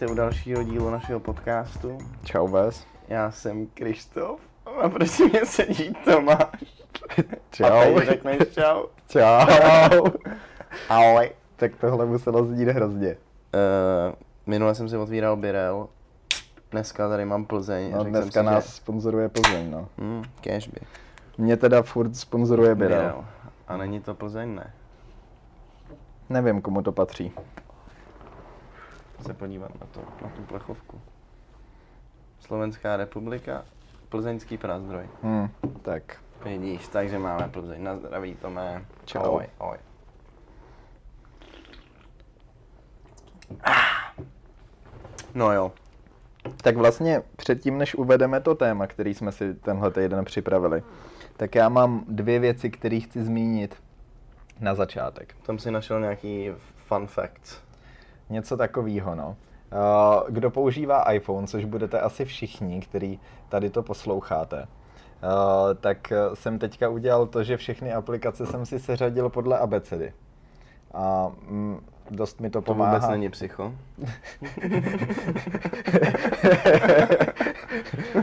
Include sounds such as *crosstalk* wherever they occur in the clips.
vítejte u dalšího dílu našeho podcastu. Čau Ves. Já jsem Krištof a proti mě sedí Tomáš. Čau. A teď řekneš čau. Čau. Ahoj. tak tohle muselo znít hrozně. Uh, minule jsem si otvíral Birel, dneska tady mám Plzeň. No, dneska jsem si, nás že... sponzoruje Plzeň, no. Hmm, cashby. Mě teda furt sponzoruje Birel. A není to Plzeň, ne. Nevím, komu to patří. Se podívat na, to, na tu plechovku. Slovenská republika, Plzeňský prázdroj. Hm, tak. Vidíš, takže máme Plzeň. Na zdraví, Tomé. Čau. Ahoj, ahoj. Ah. No jo. Tak vlastně předtím, než uvedeme to téma, který jsme si tenhle týden připravili, tak já mám dvě věci, které chci zmínit na začátek. Tam si našel nějaký fun facts. Něco takového, no. Uh, Kdo používá iPhone, což budete asi všichni, kteří tady to posloucháte, uh, tak jsem teďka udělal to, že všechny aplikace jsem si seřadil podle abecedy. A mm, dost mi to To pomáhá. vůbec není psycho. *laughs*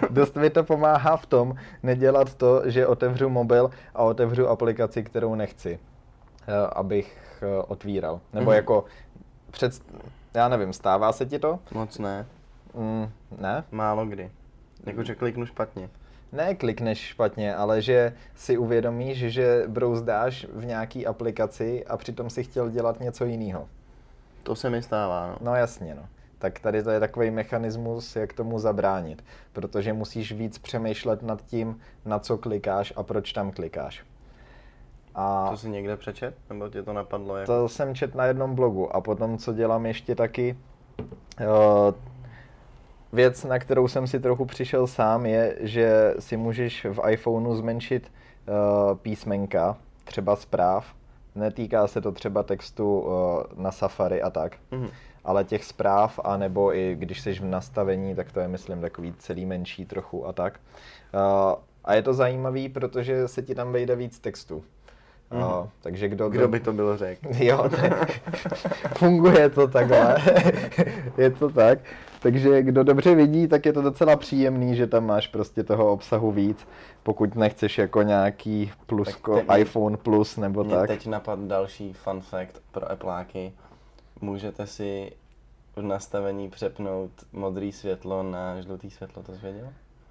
Dost mi to pomáhá v tom nedělat to, že otevřu mobil a otevřu aplikaci, kterou nechci, eh, abych eh, otvíral. Nebo Mhm. jako před, já nevím, stává se ti to? Moc ne. Mm, ne? Málo kdy. Jako, že kliknu špatně. Ne klikneš špatně, ale že si uvědomíš, že brouzdáš v nějaký aplikaci a přitom si chtěl dělat něco jiného. To se mi stává, no. No jasně, no. Tak tady to je takový mechanismus, jak tomu zabránit, protože musíš víc přemýšlet nad tím, na co klikáš a proč tam klikáš. A To si někde přečet? Nebo tě to napadlo? Jako... to jsem čet na jednom blogu a potom, co dělám ještě taky, uh, věc, na kterou jsem si trochu přišel sám, je, že si můžeš v iPhoneu zmenšit uh, písmenka, třeba zpráv. Netýká se to třeba textu uh, na Safari a tak, Mhm. ale těch zpráv, anebo i když jsi v nastavení, tak to je, myslím, takový celý menší trochu a tak. Uh, a je to zajímavý, protože se ti tam vejde víc textu. Mhm. Uh, takže kdo, Kdo by to bylo řekl? *laughs* Jo, tak *laughs* funguje to takhle. *laughs* je to tak. Takže kdo dobře vidí, tak je to docela příjemný, že tam máš prostě toho obsahu víc, pokud nechceš jako nějaký plusko, Tak teď- iPhone plus nebo Mě tak. teď napad další fun fact pro Appleáky. Můžete si v nastavení přepnout modrý světlo na žlutý světlo, to jsi věděl?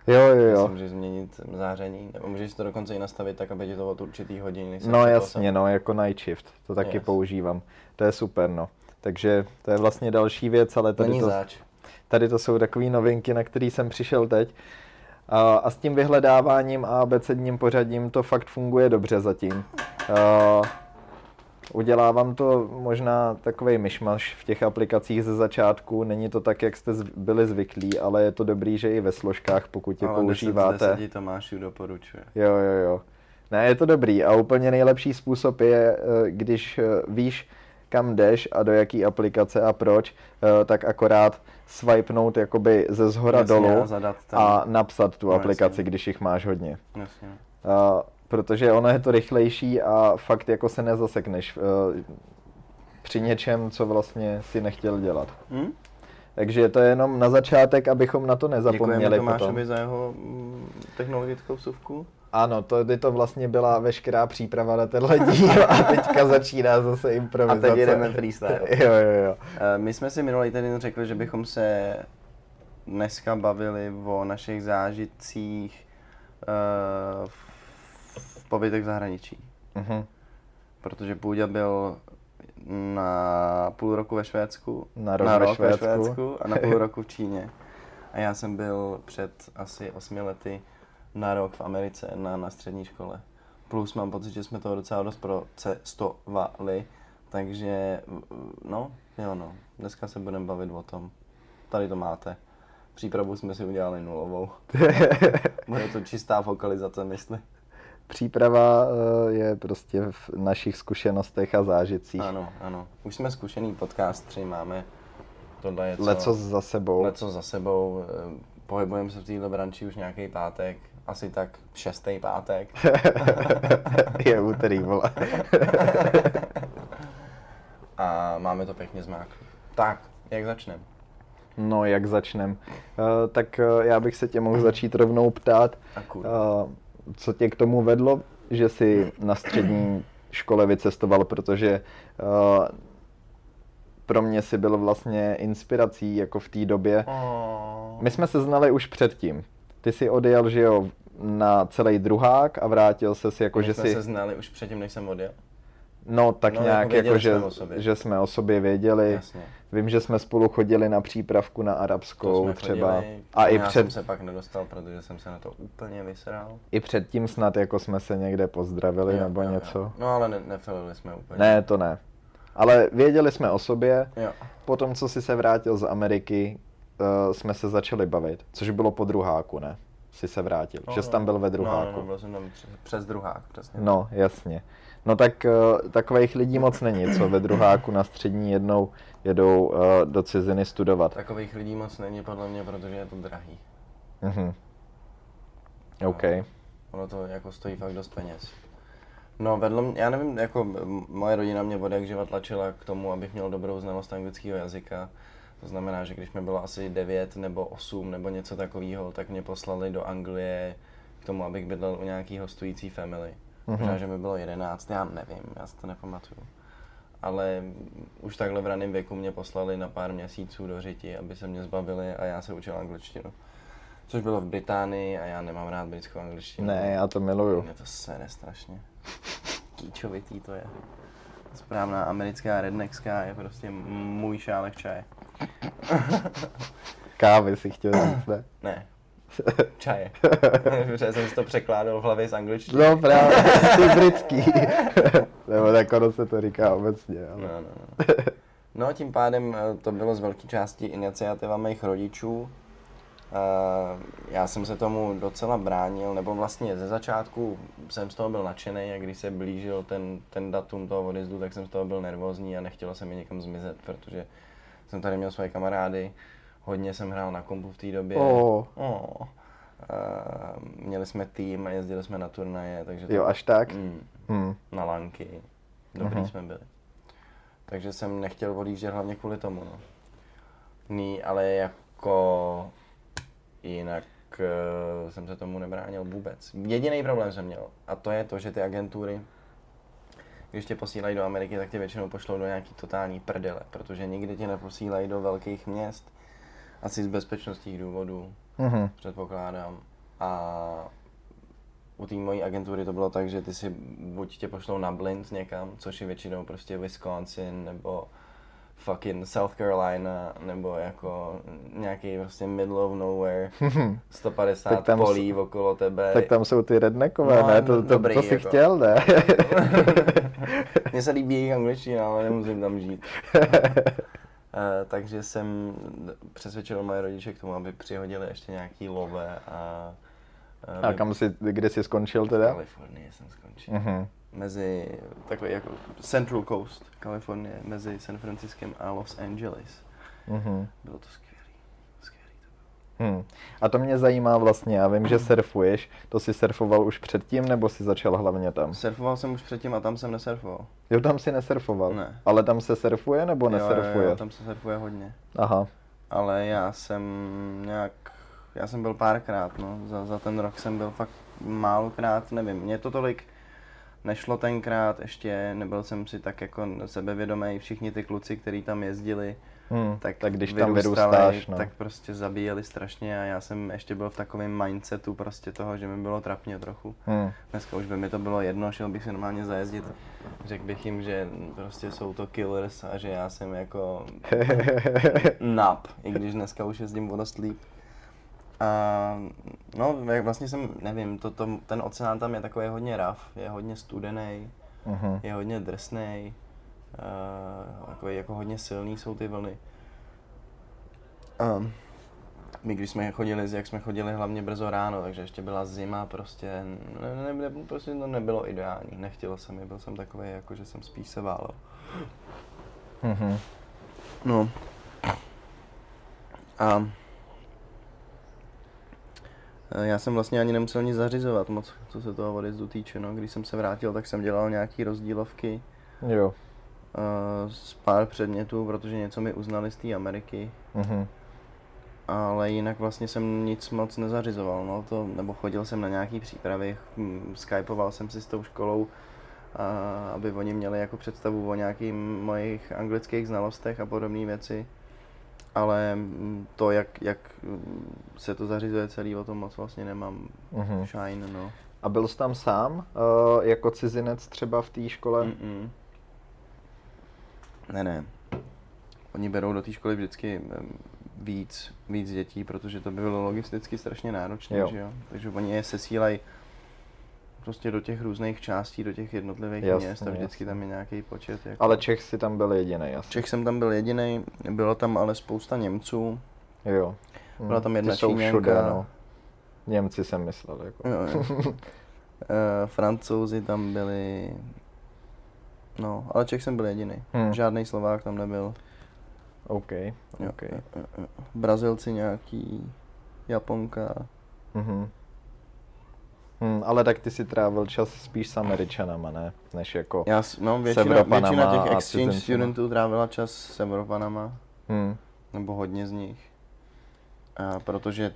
Jo, jo, jo. můžeš změnit záření, nebo můžeš to dokonce i nastavit tak, aby ti to od určitý hodiny se No jasně, no, jako Night Shift, to taky Yes. používám. To je super, no. Takže to je vlastně další věc, ale tady Není to, zač. Tady to jsou takové novinky, na které jsem přišel teď. A, a s tím vyhledáváním a abecedním pořadím to fakt funguje dobře zatím. A, udělá vám to možná takový myšmaš v těch aplikacích ze začátku. Není to tak, jak jste byli zvyklí, ale je to dobrý, že i ve složkách, pokud je Ale 10 z používáte. 10 Tomášů doporučuje. Jo, jo, jo. Ne, je to dobrý a úplně nejlepší způsob je, eh, když eh, víš, kam jdeš a do jaký aplikace a proč, eh, tak akorát swipenout jakoby ze zhora Jasně, dolů a a napsat tu No, aplikaci, jasně. když jich máš hodně. Jasně. A, protože ono je to rychlejší a fakt jako se nezasekneš eh, při něčem, co vlastně si nechtěl dělat. Hm? Takže to je jenom na začátek, abychom na to Děkujeme nezapomněli potom. Tomášovi za jeho mm, technologickou vsuvku. Ano, to by to vlastně byla veškerá příprava na tenhle *laughs* díl a teďka začíná zase A improvizace. teď jdeme freestyle. *laughs* Jo, jo, jo. Eh, My jsme si minulý týden řekli, že bychom se dneska bavili o našich zážitcích v pobytech v zahraničí. Mhm. Protože Půďa byl na půl roku ve Švédsku, Na rok na ve rok ve Švédsku. Švédsku a na půl *laughs* roku v Číně. A já jsem byl před asi osmi lety na rok v Americe na, na střední škole. Plus mám pocit, že jsme toho docela dost procestovali, takže no, jo no, dneska se budeme bavit o tom. Tady to máte. Přípravu jsme si udělali nulovou. *laughs* Bude to čistá fokalizace mysli. Příprava eh, je prostě v našich zkušenostech a zážitcích. Ano, ano. Už jsme zkušený podcastři, máme tohle je co, Leco za sebou. leco za sebou. eh, Pohybujeme se v této branči už nějaký pátek, asi tak šestý pátek. *laughs* je úterý, vole. *laughs* A máme to pěkně zmákli. Tak, jak začneme? No, jak začnem? Uh, tak uh, já bych se tě mohl začít rovnou ptát, Akur. uh, co tě k tomu vedlo, že jsi na střední škole vycestoval, protože uh, pro mě si byl vlastně inspirací jako v té době. Oh. My jsme se znali už předtím. Ty jsi odjel, že jo, na celý druhák a vrátil se si jako, My že jsme si... se znali už předtím, než jsem odjel. No, tak No, nějak jako jako, že, jsme o sobě. že jsme o sobě věděli. Jasně. Vím, že jsme spolu chodili na přípravku na arabskou jsme třeba. chodili, a i já před, jsem se pak nedostal, protože jsem se na to úplně vysral. i předtím snad jako jsme se někde pozdravili Jo, nebo jo, jo. něco. No ale ne, nefilili jsme úplně. Ne, to ne. Ale věděli jsme o sobě. Jo. Potom, co jsi se vrátil z Ameriky, uh, jsme se začali bavit. Což bylo po druháku, ne? Jsi se vrátil. No, že jsi no. tam byl ve No, no, druháku. no, byl jsem tam přes, přes druhák, přesně. No, jasně. No tak uh, takových lidí moc není, co ve druháku na střední jednou jedou uh, do ciziny studovat. Takových lidí moc není podle mě, protože je to drahý. Mhm. OK. Ono to jako stojí fakt dost peněz. No, vedlo mě, já nevím, jako moje rodina mě od jak tlačila k tomu, abych měl dobrou znalost anglického jazyka. To znamená, že když mi bylo asi 9 nebo 8 nebo něco takového, tak mě poslali do Anglie k tomu, abych bydlel u nějaký hostující family. Mhm. Možná, že mi bylo 11, já nevím, já si to nepamatuju. Ale už takhle v raném věku mě poslali na pár měsíců do řiti, aby se mě zbavili a já se učil angličtinu. Což bylo v Británii a já nemám rád britskou angličtinu. Ne, já to miluju. Mě to sere strašně. Kýčovitý to je. Správná americká redneckská je prostě můj šálek čaje. Kávy si chtěl říct, ne? Ne, čaje. *laughs* Protože jsem si to překládal v hlavě z angličtiny. No právě, *laughs* ty britský. *laughs* Nebo tak ono se to říká obecně. Ale... No, no, no. no tím pádem eh, to bylo z velké části iniciativa mých rodičů. Eh, Já jsem se tomu docela bránil, nebo vlastně ze začátku jsem z toho byl nadšený a když se blížil ten, ten datum toho odjezdu, tak jsem z toho byl nervózní a nechtělo se mi někam zmizet, protože jsem tady měl svoje kamarády, hodně jsem hrál na kompu v té době. Oh. Oh. Eh, měli jsme tým a jezdili jsme na turnaje, takže to, Jo, až tak? Mm, Hmm. na lanky. Dobrý Mhm. jsme byli. Takže jsem nechtěl odjíždět hlavně kvůli tomu, no. Ní, ale jako jinak uh, jsem se tomu nebránil vůbec. Jediný problém jsem měl a to je to, že ty agentury, když tě posílají do Ameriky, tak tě většinou pošlou do nějaký totální prdele, protože nikdy tě neposílají do velkých měst, asi z bezpečnostních důvodů Mhm. předpokládám. A u té mojí agentury to bylo tak, že ty si buď tě pošlou na blind někam, což je většinou prostě Wisconsin, nebo fucking South Carolina, nebo jako nějaký prostě middle of nowhere, 150 Tak tam polí okolo tebe. Tak tam jsou ty redneckové, No, ne? To, to, dobrý, to jsi jako. chtěl, ne? *laughs* Mně se líbí jejich angličtina, ale nemusím tam žít. *laughs* Uh, takže jsem přesvědčil moje rodiče k tomu, aby přihodili ještě nějaký love a... eh, A kam jsi, kde jsi skončil V teda? Kalifornii jsem skončil. Mhm. Mezi, takový jako Central Coast, Kalifornie, mezi San Franciskem a Los Angeles. Mhm. Bylo to skvělý. Hmm. A to mě zajímá vlastně, já vím, že surfuješ, to jsi surfoval už předtím, nebo jsi začal hlavně tam? Surfoval jsem už předtím a tam jsem nesurfoval. Jo, tam si nesurfoval. Ne. Ale tam se surfuje nebo Jo, jo, nesurfuje? jo, tam se surfuje hodně. Aha. Ale já jsem nějak, já jsem byl párkrát, no, za, za ten rok jsem byl fakt málokrát, nevím, mě to tolik nešlo tenkrát, ještě nebyl jsem si tak jako sebevědomý, všichni ty kluci, kteří tam jezdili, Hmm. tak, tak když tam vyrůstáš, no. tak prostě zabíjeli strašně a já jsem ještě byl v takovém mindsetu prostě toho, že mi bylo trapně trochu. Hmm. Dneska už by mi to bylo jedno, šel bych si normálně zajezdit. Řekl bych jim, že prostě jsou to killers a že já jsem jako *laughs* nap, i když dneska už jezdím o dost líp. A no, vlastně jsem, nevím, to, to, ten oceán tam je takový hodně rough, je hodně studený, Mhm. je hodně drsný, uh, takový jako hodně silný jsou ty vlny. Um, my když jsme chodili, jak jsme chodili hlavně brzo ráno, takže ještě byla zima, prostě, ne, ne, ne, prostě to nebylo ideální, nechtělo se mi, byl jsem takový, jako že jsem spíš se válel. Mhm. No. A e, já jsem vlastně ani nemusel nic zařizovat moc, co se toho odjezdu týče, no. Když jsem se vrátil, tak jsem dělal nějaký rozdílovky Jo. Uh, z pár předmětů, protože něco mi uznali z té Ameriky. Mhm. ale jinak vlastně jsem nic moc nezařizoval, no to, nebo chodil jsem na nějaký přípravy, hm, skypoval jsem si s tou školou, a, aby oni měli jako představu o nějakých mojich anglických znalostech a podobné věci. Ale hm, to, jak, jak hm, se to zařizuje celý, o tom moc vlastně nemám Mhm. shine, no. A byl jsi tam sám, uh, jako cizinec třeba v té škole? Mm-mm. Ne, ne. Oni berou do té školy vždycky víc, víc dětí, protože to by bylo logisticky strašně náročné, Jo. že jo. Takže oni je sesílají prostě do těch různých částí, do těch jednotlivých Jasně, měst a vždycky jasně. tam je nějaký počet. Jako. Ale Čech si tam byl jediný. Čech jsem tam byl jediný, bylo tam ale spousta Němců. Jo. Byla tam Hm, jedna Ty jsou Číňanka. všude, no. Němci jsem myslel, jako. Jo, jo. *laughs* Eh, Francouzi tam byli, no, ale Čech jsem byl jediný. Hmm. Žádný Slovák tam nebyl. OK, Jo, OK. jo, jo, jo. Brazilci nějaký, Japonka. Mhm. Hm, ale tak ty si trávil čas spíš s Američanama, ne? Než jako... Já, no, většina, většina těch exchange studentů trávila čas s Evropanama, Hm. nebo hodně z nich. A protože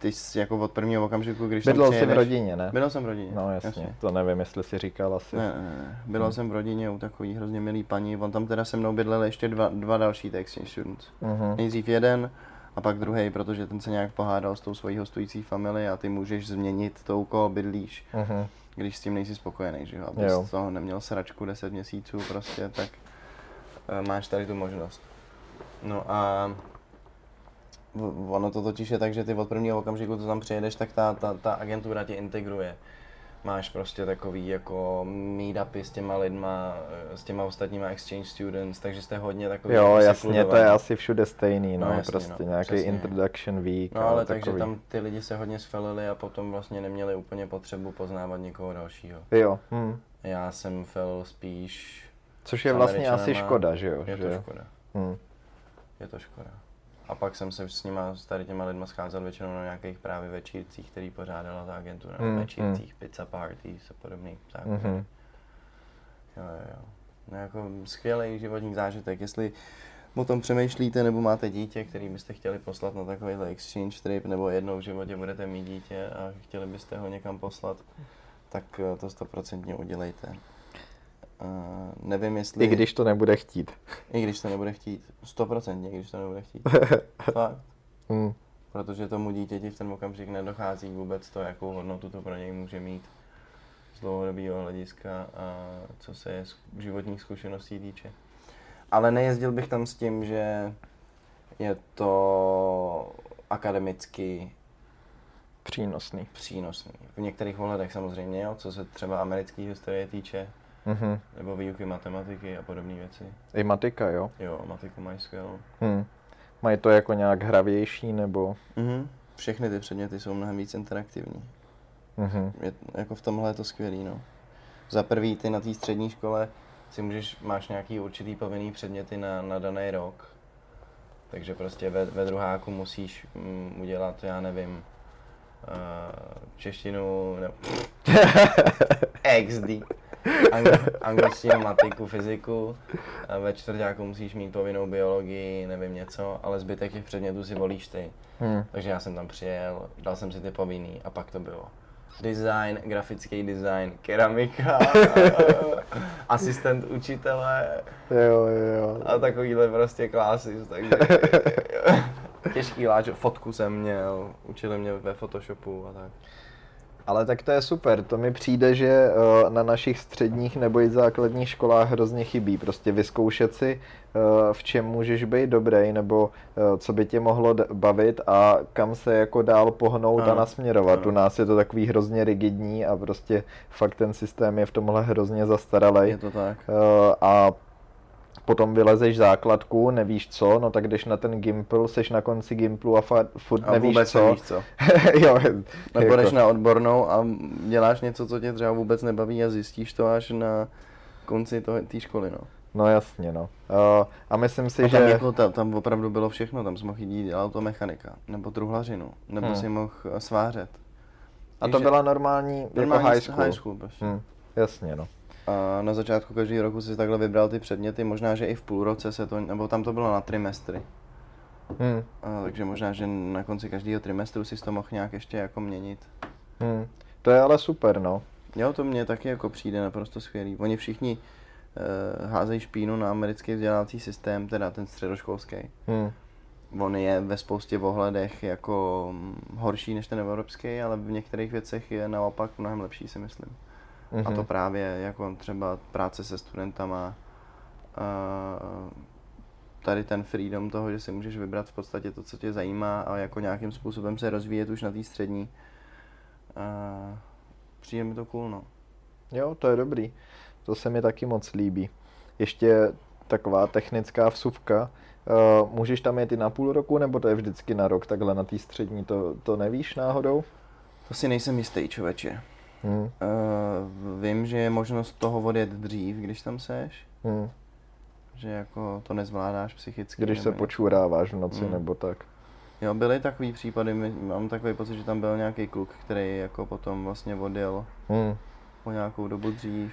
ty jsi jako od prvního okamžiku, když Bydlel tam jsi v přijedeš- rodině, ne? Bydlel jsem v rodině. No jasně, to nevím, jestli si říkal asi. Ne, ne, ne. Bydlel Hmm. jsem v rodině u takový hrozně milý paní. On tam teda se mnou bydlel ještě dva, dva další exchange students. Mhm. Nejdřív jeden a pak druhý, protože ten se nějak pohádal s tou svojí hostující family a ty můžeš změnit to, u koho bydlíš, Mhm. když s tím nejsi spokojený, že jo. Aby Jo. z toho neměl sračku 10 měsíců prostě, tak eh, máš tady tu možnost. No a ono to totiž je tak, že ty od prvního okamžiku, co tam přijedeš, tak ta, ta, ta agentura tě integruje. Máš prostě takový jako meetupy s těma lidma, eh, s těma ostatníma exchange students, takže jste hodně takový Jo, jako jasně, to je asi všude stejný, no, No, jasně, prostě no, nějaký přesně. introduction week No ale takže takový. tam ty lidi se hodně sfelili a potom vlastně neměli úplně potřebu poznávat někoho dalšího. Jo, hm. Já jsem fel spíš, Což je vlastně asi škoda, že jo? je že? to škoda, Hm. je to škoda. A pak jsem se s nima, s tady těma lidma scházel většinou na nějakých právě večírcích, který pořádala ta agentura, Mm, na večírcích, pizza parties a podobný. Tak, Mhm. Jo, jo, jo. No jako skvělý životní zážitek, jestli o tom přemýšlíte nebo máte dítě, který byste chtěli poslat na takovýhle exchange trip, nebo jednou v životě budete mít dítě a chtěli byste ho někam poslat, tak eh, to stoprocentně udělejte. Uh, nevím, jestli... I když to nebude chtít. I když to nebude chtít. Stoprocentně, i když to nebude chtít. *laughs* Fakt. Hm. Protože tomu dítěti v ten okamžik nedochází vůbec to, jakou hodnotu to pro něj může mít z dlouhodobého hlediska a co se je životních zkušeností týče. Ale nejezdil bych tam s tím, že je to akademicky Přínosný. přínosný. V některých ohledech samozřejmě, jo, co se třeba americké historie týče, Mhm. nebo výuky matematiky a podobné věci. I matika, jo? Jo, matiku mají skvělou. Hm. Mají to jako nějak hravější, nebo... Mhm. Všechny ty předměty jsou mnohem víc interaktivní. Mhm. je, jako v tomhle je to skvělý, no. Za prvý, ty na té střední škole si můžeš, máš nějaký určitý povinný předměty na, na daný rok. Takže prostě ve, ve druháku musíš mm, udělat, já nevím, uh, češtinu, ne, *laughs* XD, Angl, angličtinu, matiku, fyziku. A ve čtvrtáku musíš mít povinnou biologii, nevím něco, ale zbytek těch předmětů si volíš ty. Hm. Takže já jsem tam přijel, dal jsem si ty povinný a pak to bylo. Design, grafický design, keramika, *laughs* asistent učitele Jo, jo. a takovýhle prostě klásy, takže *laughs* těžký láč, fotku jsem měl, učili mě ve Photoshopu a tak. Ale tak to je super, to mi přijde, že eh, na našich středních nebo i základních školách hrozně chybí. Prostě vyzkoušet si, eh, v čem můžeš být dobrý, nebo eh, co by tě mohlo bavit a kam se jako dál pohnout a nasměrovat. ano. U nás je to takový hrozně rigidní a prostě fakt ten systém je v tomhle hrozně zastaralý. Je to tak. A potom vylezeš základku, nevíš co, no tak jdeš na ten Gimpl, seš na konci Gimplu a fa- furt A nevíš vůbec co. nevíš co. *laughs* jo, Nebo jako- jdeš na odbornou a děláš něco, co tě třeba vůbec nebaví a zjistíš to až na konci té školy, no. No jasně, no. Uh, a myslím si, A tam, že... jako, tam, tam opravdu bylo všechno, tam jsi mohl jít dělat automechanika, nebo truhlařinu, nebo Hmm. si mohl eh, svářet. A to Takže- byla normální, jako Normální high school. High school prostě. Hm, jasně, no. A na začátku každého roku si takhle vybral ty předměty, možná, že i v půl roce se to, nebo tam to bylo na trimestry. Hmm. A, takže možná, že na konci každého trimestru si to mohl nějak ještě jako měnit. Hmm. To je ale super, no. Jo, to mně taky jako přijde naprosto skvělý. Oni všichni uh, házejí špínu na americký vzdělávací systém, teda ten středoškolský. Hmm. On je ve spoustě ohledech jako mm, horší než ten evropský, ale v některých věcech je naopak mnohem lepší, si myslím. Mm-hmm. A to Mhm. právě jako třeba práce se studentama, uh, tady ten freedom toho, že si můžeš vybrat v podstatě to, co tě zajímá a jako nějakým způsobem se rozvíjet už na té střední. Uh, přijde mi to cool, no. Jo, to je dobrý. To se mi taky moc líbí. Ještě taková technická vsuvka. Uh, můžeš tam jet i na půl roku, nebo to je vždycky na rok, takhle na té střední, to, to nevíš náhodou? To si nejsem jistý, člověče. Hmm. Uh, vím, že je možnost toho odjet dřív, když tam seš, Hmm. že jako to nezvládáš psychicky. Když se počůráváš v noci Hmm. nebo tak. Jo, byly takový případy, mám takový pocit, že tam byl nějaký kluk, který jako potom vlastně odjel Hmm. o nějakou dobu dřív.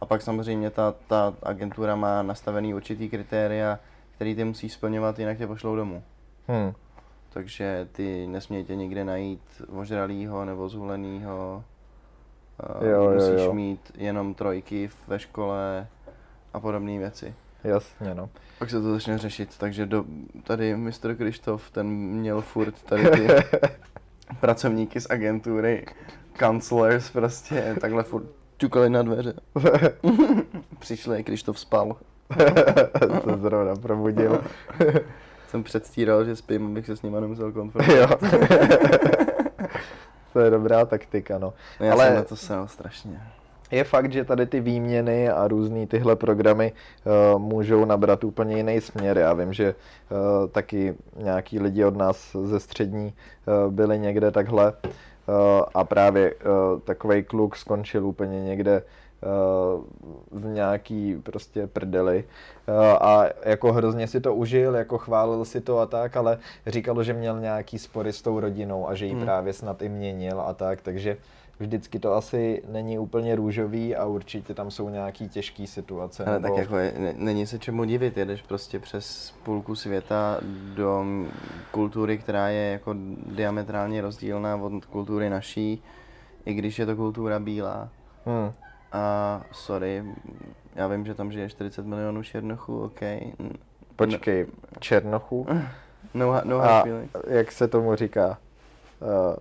A pak samozřejmě ta, ta agentura má nastavený určitý kritéria, který ty musíš splňovat, jinak tě pošlou domů. Hmm. Takže ty nesmějí tě nikde najít ožralýho nebo zhulenýho. A Jo, jo, musíš jo. mít jenom trojky ve škole a podobné věci. Jasně, no. Pak se to začne řešit, takže do, tady Mr. Krištof, ten měl furt tady ty *laughs* pracovníky z agentury, counselors prostě, takhle furt ťukali na dveře. *laughs* Přišli, Krištof spal. *laughs* se zrovna probudil. Jsem předstíral, že spím, abych se s nima nemusel konfrontovat. To je dobrá taktika, no. No, já Ale- jsem na to sral strašně. Je fakt, že tady ty výměny a různý tyhle programy uh, můžou nabrat úplně jiný směr. Já vím, že uh, taky nějaký lidi od nás ze střední uh, byli někde takhle uh, a právě uh, takový kluk skončil úplně někde uh, v nějaký prostě prdeli uh, a jako hrozně si to užil, jako chválil si to a tak, ale říkalo, že měl nějaký spory s tou rodinou a že ji Hmm. právě snad i měnil a tak, takže vždycky to asi není úplně růžový a určitě tam jsou nějaký těžké situace. Ale nebo... tak jako je, ne, není se čemu divit, jedeš prostě přes půlku světa do kultury, která je jako diametrálně rozdílná od kultury naší, i když je to kultura bílá. Hmm. A sorry, já vím, že tam žije 40 milionů černochů, OK. Počkej, Černochů? *laughs* No, no A jak se tomu říká? Uh,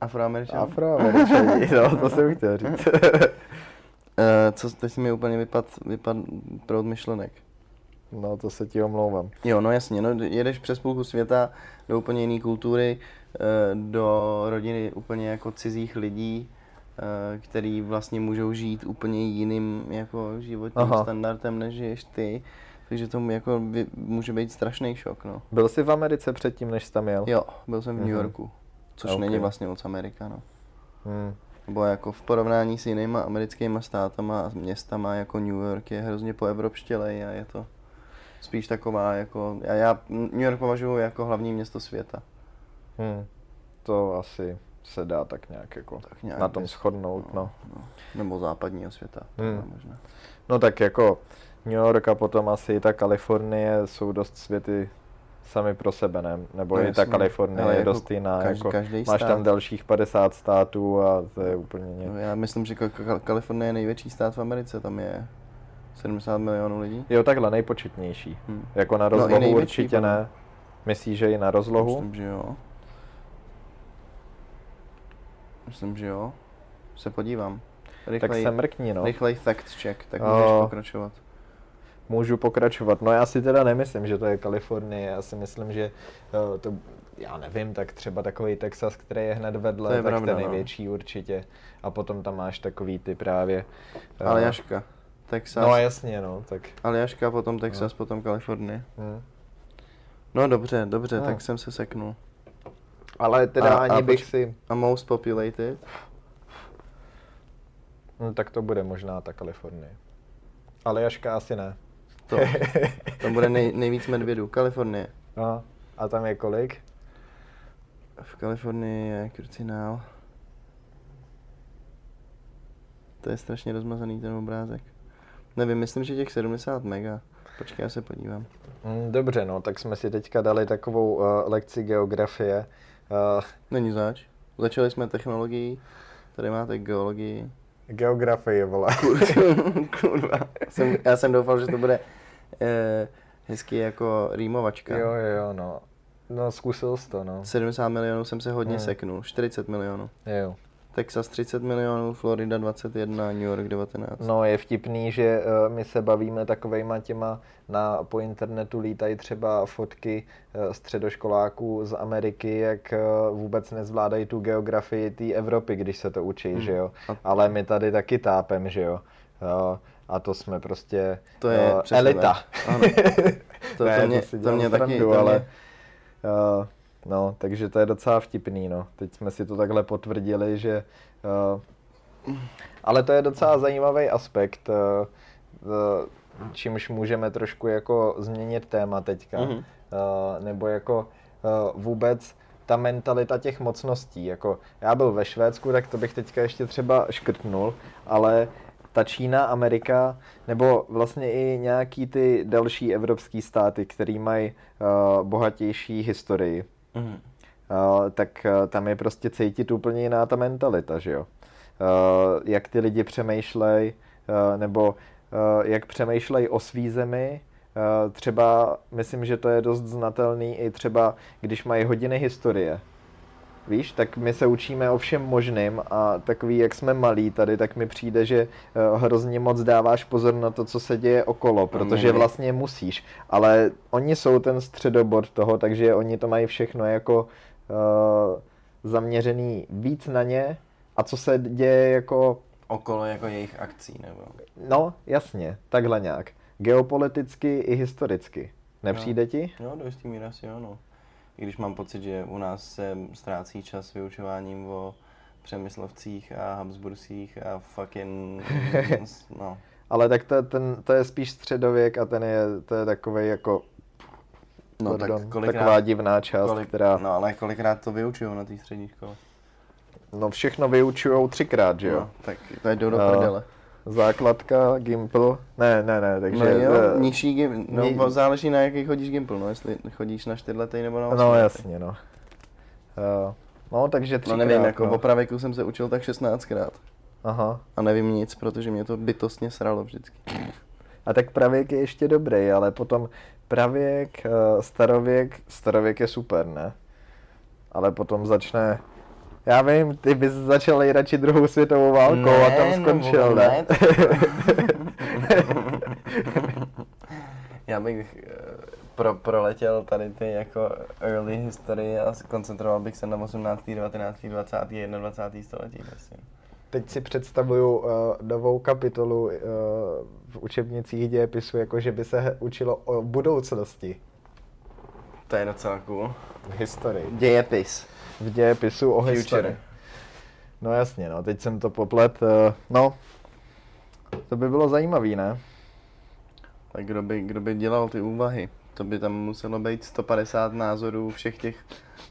Afroameričan? Afroameričani, *laughs* no to jsem chtěl říct. Eh, co, teď si mi úplně vypad, vypad proud myšlenek. no to se ti omlouvám. Jo, no jasně, no, jedeš přes půlku světa do úplně jiné kultury, eh, do rodiny úplně jako cizích lidí, který vlastně můžou žít úplně jiným jako životním Aha. standardem, než žiješ ty. Takže tomu jako může být strašný šok, no. Byl jsi v Americe předtím, než jsi tam jel? Jo, byl jsem v New Mhm. Yorku, což Ok. není vlastně moc Amerika, no. Hmm. Nebo jako v porovnání s jinýma americkýma státama a městama jako New York je hrozně poevropštělej a je to spíš taková jako, já, já New York považuji jako hlavní město světa. Hmm. To asi se dá tak nějak jako Tak nějak na tom shodnout, no. no. Nebo západního světa. Hmm. možná. No tak jako New York a potom asi i ta Kalifornie jsou dost světy sami pro sebe, ne? Nebo No i ta. Kalifornie je jako dost jiná. kaž- jako, každý máš stát. tam dalších 50 států a to je úplně něco. No, já myslím, že Ka- Ka- Kalifornie je největší stát v Americe, tam je 70 milionů lidí. Jo, takhle nejpočetnější. Hm. Jako na No, rozlohu největší, určitě ne. Myslíš, že i na rozlohu? Myslím, že jo. Myslím, že jo. Se podívám. Tak Rychlej, se mrkni, no. rychlej fact check, tak O. můžeš pokračovat. Můžu pokračovat. No já si teda nemyslím, že to je Kalifornie. Já si myslím, že eh, to, já nevím, tak třeba takový Texas, který je hned vedle, To je tak pravda, ten no. největší určitě. A potom tam máš takový ty právě. eh, Aljaška, Texas. No jasně, no, tak. Aljaška, potom Texas, potom Kalifornie. Hm. No dobře, dobře, No. tak jsem se seknul. Ale teda A- a ani bych poč- si, A most populated? no, tak to bude možná ta Kalifornie. Ale Jaška asi ne. To, *laughs* tam bude nej, nejvíc medvědů. Kalifornie. no, a tam je kolik? V Kalifornii je krucinál. To je strašně rozmazaný ten obrázek. Nevím, myslím, že těch 70 mega. Počkej, já se podívám. Mm, Dobře, no, tak jsme si teďka dali takovou uh, lekci geografie. Uh, Není zač. Začali jsme technologií, tady máte geologii. geografie, vole. *laughs* Kurva. Jsem, já jsem doufal, že to bude eh, hezky jako rýmovačka. jo, jo, jo, no. No, zkusil jsi to, no. 70 milionů jsem se hodně Hmm. seknul, 40 milionů. Jo. Texas 30 milionů, Florida 21, New York 19. No, je vtipný, že uh, my se bavíme takovejma těma, na, po internetu lítají třeba fotky uh, středoškoláků z Ameriky, jak uh, vůbec nezvládají tu geografii té Evropy, když se to učí, Hmm. že jo. Ale my tady taky tápem, že jo. A to jsme prostě To je uh, elita. Ano. To, Ne, to, mě, to mě taky, ale... mě, Uh, no, takže to je docela vtipný, no. Teď jsme si to takhle potvrdili, že... Uh, ale to je docela zajímavý aspekt, uh, uh, čímž můžeme trošku jako změnit téma teďka. Mhm. Uh, nebo jako uh, vůbec ta mentalita těch mocností. Jako já byl ve Švédsku, tak to bych teďka ještě třeba škrtnul, ale ta Čína, Amerika, nebo vlastně i nějaký ty další evropský státy, který mají uh, bohatější historii, Mhm. uh, tak uh, tam je prostě cítit úplně jiná ta mentalita, že jo. Uh, jak ty lidi přemýšlej, uh, nebo jak přemýšlej o svý zemi, třeba myslím, že to je dost znatelný i třeba, když mají hodiny historie, Víš, tak my se učíme o všem možným a takový, jak jsme malí tady, tak mi přijde, že uh, hrozně moc dáváš pozor na to, co se děje okolo, protože my- vlastně musíš. Ale oni jsou ten středobod toho, takže oni to mají všechno jako uh, zaměřený víc na ně a co se děje jako, Okolo jako jejich akcí, nebo... no jasně, takhle nějak. Geopoliticky i historicky. Nepřijde ti? Jo, do jistý míry asi jo, no. I když mám pocit, že u nás se ztrácí čas vyučováním o Přemyslovcích a Habsbursích a fucking, *laughs* no. Ale tak to, ten, to je spíš středověk a ten je, to je takový jako No tak pardon, kolikrát, taková divná část, kolik, která, no ale kolikrát to vyučují na té střední škole? no všechno vyučujou třikrát, že jo? No, tak to jdou do No. Základka, Gimpl, ne, ne, ne, takže... No jo, eh, nižší gim, no ni- ni... záleží na jaký chodíš gimpl, no, jestli chodíš na čtyřletý nebo na no osmiletý. jasně, no. Uh, no, takže No třikrát, nevím, jako no. opravěku jsem se učil tak 16krát. Aha. A nevím nic, protože mě to bytostně sralo vždycky. A tak pravěk je ještě dobrý, ale potom pravěk, uh, starověk, starověk je super, ne? Ale potom začne, já vím, ty bys začal radši druhou světovou válkou a tam skončil, vole, ne? *laughs* Já bych eh, pro, proletěl tady ty jako early history a koncentroval bych se na 18., 19., 20., 21. století. Prostě. Teď si představuju uh, novou kapitolu uh, v učebnicích dějepisu, jako že by se učilo o budoucnosti To je docela cool. historii. Dějepis. V dějepisu o Future. historii. No jasně, no, teď jsem to poplet. Uh, no, to by bylo zajímavý, ne? Tak kdo by, kdo by dělal ty úvahy? To by tam muselo být 150 názorů všech těch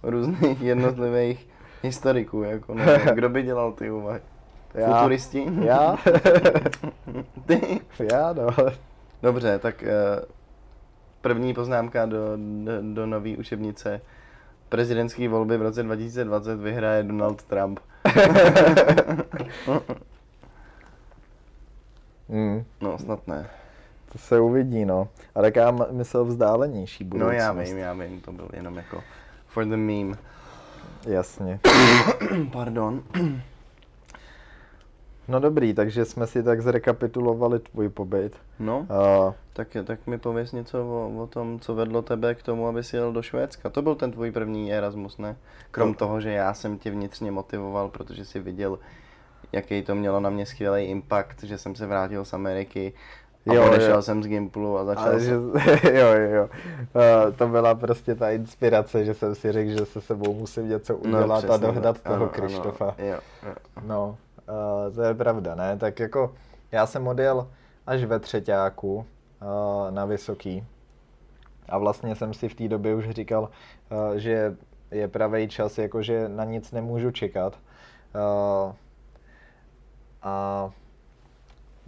různých *laughs* jednotlivých historiků. Jako, nebo *laughs* kdo by dělal ty úvahy? Já. Futuristi? Já? *laughs* Ty? Já, no. Dobře, tak eh, první poznámka do, do, do nové učebnice. Prezidentské volby v roce 2020 vyhraje Donald Trump. *laughs* Mm, No, snad ne. to se uvidí, no. A tak já myslel vzdálenější No budoucnost. já vím, já vím, to byl jenom jako for the meme. Jasně. *coughs* Pardon. No dobrý, takže jsme si tak zrekapitulovali tvůj pobyt. No, Uh, tak, tak mi pověs něco o, o tom, co vedlo tebe k tomu, aby si jel do Švédska. To byl ten tvůj první Erasmus, ne? Krom To- toho, že já jsem tě vnitřně motivoval, protože si viděl, jaký to mělo na mě skvělý impact, že jsem se vrátil z Ameriky a Jo, odešel jo. jsem z Gimplu a začal ale že, jsem... *laughs* jo, jo, jo. Uh, to byla prostě ta inspirace, že jsem si řekl, že se sebou musím něco udělat a No, přesně dohnat tak. toho Ano, Krištofa. Ano, jo, jo. No, uh, to je pravda, ne? Tak jako já jsem odjel až ve třetíku uh, na Vysoký a vlastně jsem si v té době už říkal, uh, že je pravý čas, jakože na nic nemůžu čekat. Uh, a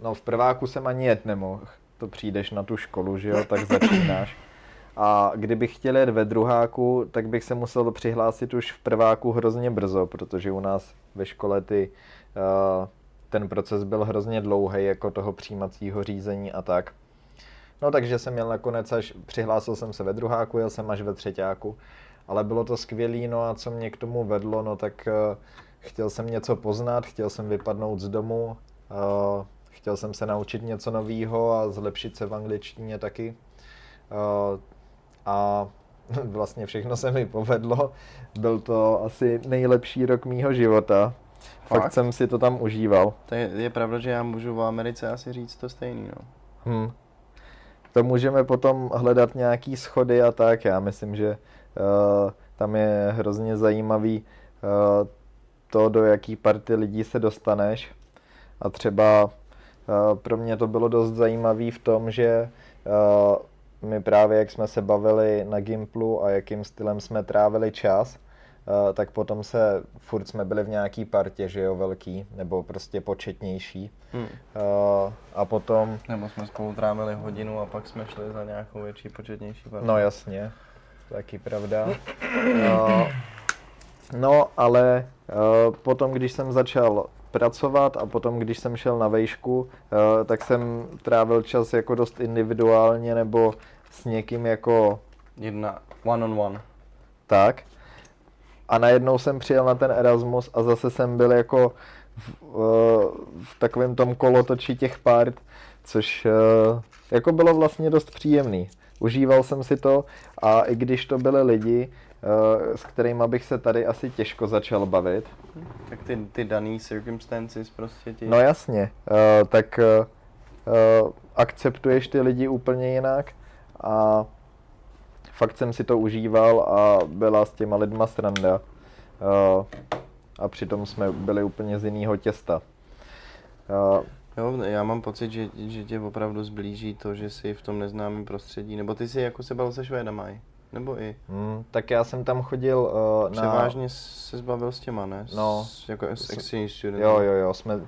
no v prváku jsem ani jet nemohl, to přijdeš na tu školu, že jo, tak začínáš. A kdybych chtěl jet ve druháku, tak bych se musel přihlásit už v prváku hrozně brzo, protože u nás ve škole ty, ten proces byl hrozně dlouhý, jako toho přijímacího řízení a tak. No takže jsem měl nakonec až, přihlásil jsem se ve druháku, jel jsem až ve třetíku, ale bylo to skvělý, no a co mě k tomu vedlo, no tak uh, chtěl jsem něco poznat, chtěl jsem vypadnout z domu, uh, chtěl jsem se naučit něco nového a zlepšit se v angličtině taky. A *laughs* vlastně všechno se mi povedlo. Byl to asi nejlepší rok mýho života. Fakt, Fakt jsem si to tam užíval. To je, je pravda, že já můžu v Americe asi říct to stejný, no. Hmm. To můžeme potom hledat nějaký schody a tak. Já myslím, že uh, tam je hrozně zajímavý uh, to, do jaký party lidí se dostaneš. A třeba uh, pro mě to bylo dost zajímavý v tom, že uh, my právě, jak jsme se bavili na Gimplu a jakým stylem jsme trávili čas, tak potom se, furt jsme byli v nějaký partě, že jo, velký, nebo prostě početnější. Hmm. Uh, a potom... Nebo jsme spolu trávili hodinu a pak jsme šli za nějakou větší, početnější partě. No jasně, taky pravda. Uh, no, ale uh, potom, když jsem začal pracovat a potom, když jsem šel na vejšku, eh, tak jsem trávil čas jako dost individuálně nebo s někým jako... Jedna, one on one. Tak. A najednou jsem přijel na ten Erasmus a zase jsem byl jako v, eh, v takovém tom kolotoči těch part, což eh, jako bylo vlastně dost příjemný. Užíval jsem si to a i když to byly lidi, s kterými bych se tady asi těžko začal bavit, tak ty, ty daný circumstances prostě ti... No jasně, tak akceptuješ ty lidi úplně jinak a fakt jsem si to užíval a byla s těma lidma sranda. Uh, a přitom jsme byli úplně z jiného těsta. Uh, Jo, já mám pocit, že, že tě opravdu zblíží to, že jsi v tom neznámém prostředí. Nebo ty jsi jako se bavil se Švédama, nebo i? Hmm, tak já jsem tam chodil uh, na... Převážně se zbavil s těma, ne? No. S, jako s exchange student. Jo, jo, jo, jsme...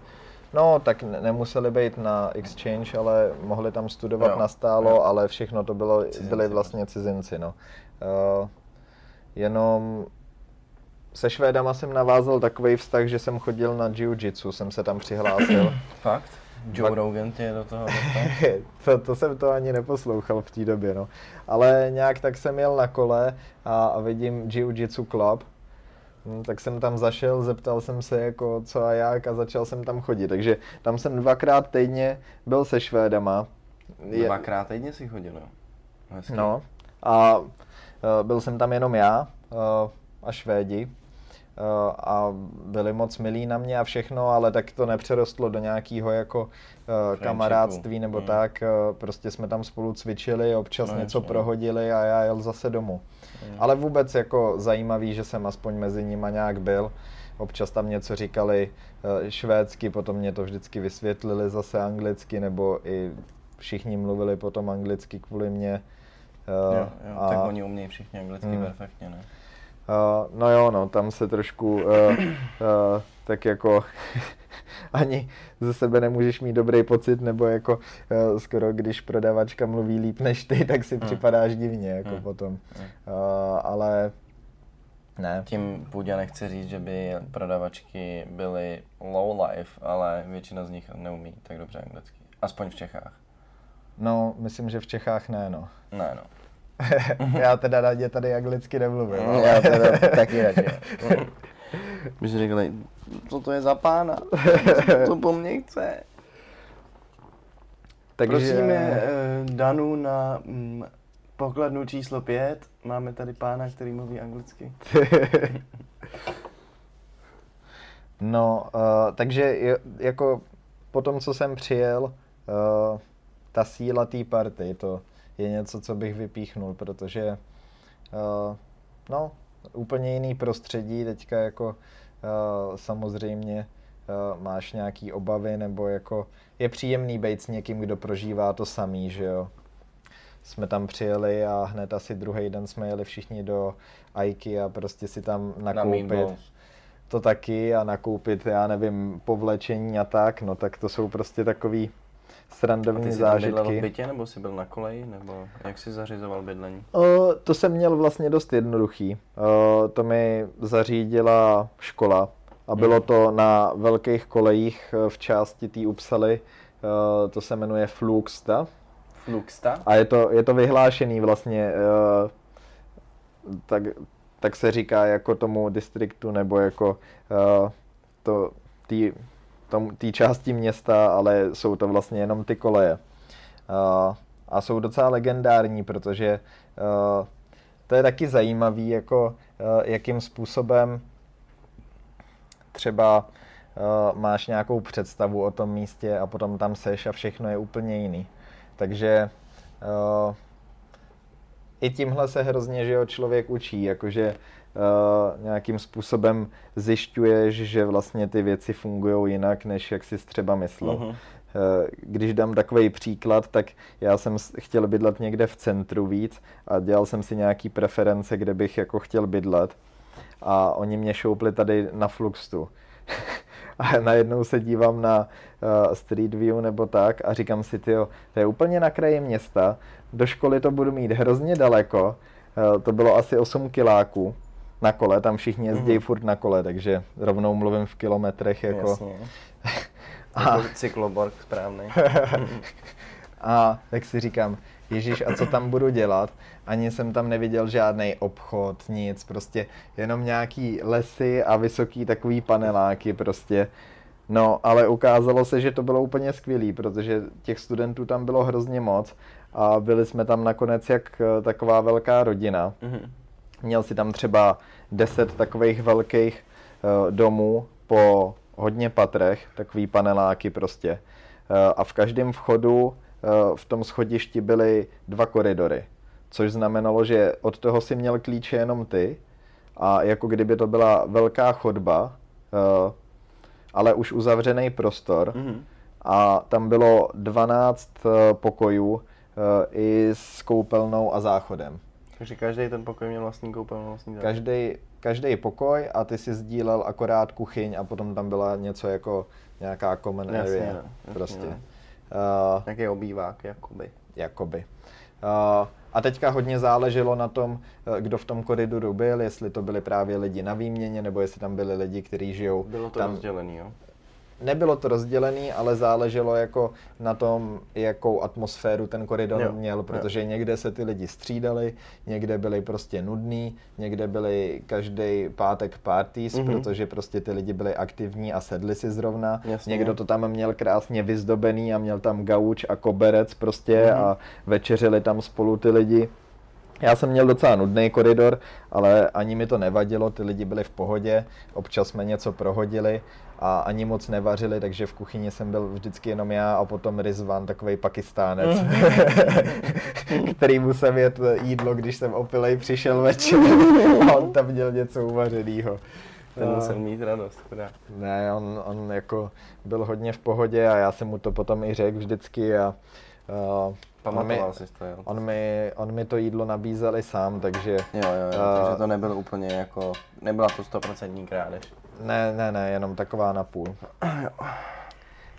No, tak nemuseli být na exchange, ale mohli tam studovat jo, nastálo, jo. ale všechno to bylo, cizinci, byli no. vlastně cizinci, no. Uh, jenom se Švédama jsem navázal takový vztah, že jsem chodil na jiu-jitsu, jsem se tam přihlásil. *coughs* Fakt? Joe Rogan tě do toho *laughs* to, to jsem to ani neposlouchal v té době, no. Ale nějak tak jsem jel na kole a, a vidím Jiu-Jitsu Club, hm, tak jsem tam zašel, zeptal jsem se jako co a jak a začal jsem tam chodit. Takže tam jsem dvakrát týdně byl se Švédama. Dvakrát týdně si chodil, jo? Hezky. No. A uh, byl jsem tam jenom já uh, a Švédi. Eh, a byli moc milí na mě a všechno, ale tak to nepřerostlo do nějakého jako uh, kamarádství nebo hmm. tak. Uh, prostě jsme tam spolu cvičili, občas no, něco jasně. prohodili a já jel zase domů. Ale vůbec jako zajímavý, že jsem aspoň mezi nimi nějak byl. Občas tam něco říkali uh, švédsky, potom mě to vždycky vysvětlili zase anglicky, nebo i všichni mluvili potom anglicky kvůli mě. Uh, jo, jo, a... Tak oni umějí všichni anglicky hmm. perfektně, ne? Uh, no jo, no, tam se trošku uh, uh, tak jako *laughs* ani ze sebe nemůžeš mít dobrý pocit, nebo jako uh, skoro když prodavačka mluví líp než ty, tak si hmm. připadáš divně jako hmm. potom. Hmm. Uh, ale ne. Tím půdě nechci říct, že by prodavačky byly low life, ale většina z nich neumí tak dobře anglicky. Aspoň v Čechách. No, myslím, že v Čechách ne, no. Ne, no. *laughs* já teda radě tady anglicky nemluvím. No, já teda taky radě. *laughs* My si řekli, co to je za pána? Co to po mně chce? Takže... Prosíme eh, Danu na mm, pokladnu číslo 5. Máme tady pána, který mluví anglicky. *laughs* no, uh, takže jako po tom, co jsem přijel, uh, ta síla té party, to, je něco, co bych vypíchnul, protože uh, no, úplně jiný prostředí, teďka jako uh, samozřejmě uh, máš nějaký obavy, nebo jako je příjemný být s někým, kdo prožívá to samý, že jo. Jsme tam přijeli a hned asi druhý den jsme jeli všichni do Aiky a prostě si tam nakoupit. Na to taky a nakoupit, já nevím, povlečení a tak, no tak to jsou prostě takový srandovní Ty jsi v zážitky. bytě, nebo jsi byl na koleji, nebo jak jsi zařizoval bydlení? O, to jsem měl vlastně dost jednoduchý. O, to mi zařídila škola a bylo Mhm. to na velkých kolejích eh, v části té Upsaly. O, to se jmenuje Fluxta Fluxta? a je to, je to vyhlášený vlastně, o, tak, tak se říká jako tomu distriktu nebo jako o, to, tý, tý části města, ale jsou to vlastně jenom ty koleje. A, a jsou docela legendární, protože uh, to je taky zajímavý, jako uh, jakým způsobem třeba uh, máš nějakou představu o tom místě a potom tam seš a všechno je úplně jiný. Takže uh, i tímhle se hrozně, že jo, člověk učí, jakože uh, nějakým způsobem zjišťuješ, že vlastně ty věci fungují jinak, než jak jsi třeba myslel. Eh, Když dám takový příklad, tak já jsem chtěl bydlet někde v centru víc a dělal jsem si nějaký preference, kde bych jako chtěl bydlet. A oni mě šoupli tady na Fluxtu. *laughs* A najednou se dívám na uh, Street View nebo tak a říkám si, tyjo, to je úplně na kraji města, do školy to budu mít hrozně daleko, uh, to bylo asi 8 kiláků na kole, tam všichni jezdí Mhm. furt na kole, takže rovnou mluvím v kilometrech jako. Jasně. *laughs* A- cykloborg správný. *laughs* A tak si říkám, Ježíš, a co tam budu dělat? Ani jsem tam neviděl žádný obchod, nic, prostě jenom nějaký lesy a vysoký takový paneláky prostě. No, ale ukázalo se, že to bylo úplně skvělý, protože těch studentů tam bylo hrozně moc a byli jsme tam nakonec jak eh, taková velká rodina. Mhm. Měl si tam třeba 10 takových velkých uh, domů po hodně patrech, takový paneláky prostě. Uh, a v každém vchodu uh, v tom schodišti byly dva koridory, což znamenalo, že od toho si měl klíče jenom ty a jako kdyby to byla velká chodba, uh, ale už uzavřený prostor Mhm. a tam bylo 12 uh, pokojů uh, i s koupelnou a záchodem. Takže každý ten pokoj měl vlastní koupelnu, vlastní záchod. Každý, každý pokoj a ty si sdílel akorát kuchyň a potom tam byla něco jako nějaká common Jasně, area. jasně, prostě. no. Uh, Nějaký obývák, jakoby. jakoby. Uh, a teďka hodně záleželo na tom, eh, kdo v tom koridoru byl, jestli to byli právě lidi na výměně, nebo jestli tam byli lidi, kteří žijou Bylo to tam. rozdělený, jo? Nebylo to rozdělený, ale záleželo jako na tom, jakou atmosféru ten koridor Jo, měl, jo. protože někde se ty lidi střídali, někde byli prostě nudný, někde byli každý pátek parties, Mhm. protože prostě ty lidi byli aktivní a sedli si zrovna. Jasně. Někdo to tam měl krásně vyzdobený a měl tam gauč a koberec prostě Mhm. a večeřili tam spolu ty lidi. Já jsem měl docela nudný koridor, ale ani mi to nevadilo, ty lidi byli v pohodě, občas jsme něco prohodili a ani moc nevařili, takže v kuchyni jsem byl vždycky jenom já a potom Rizvan, takový pakistánec, *laughs* kterýmu jsem jet jídlo, když jsem opilej přišel večer a on tam měl něco uvařenýho. Ten A- musel mít radost, chudák. ne, on, on jako byl hodně v pohodě a já jsem mu to potom i řekl vždycky a uh, on, mi, Pamatoval jsi to, jo? on, mi, on mi to jídlo nabízel i sám, takže Jo, jo, jo, A- takže to nebylo úplně jako, nebyla to stoprocentní krádež. ne, ne, ne, jenom taková na půl.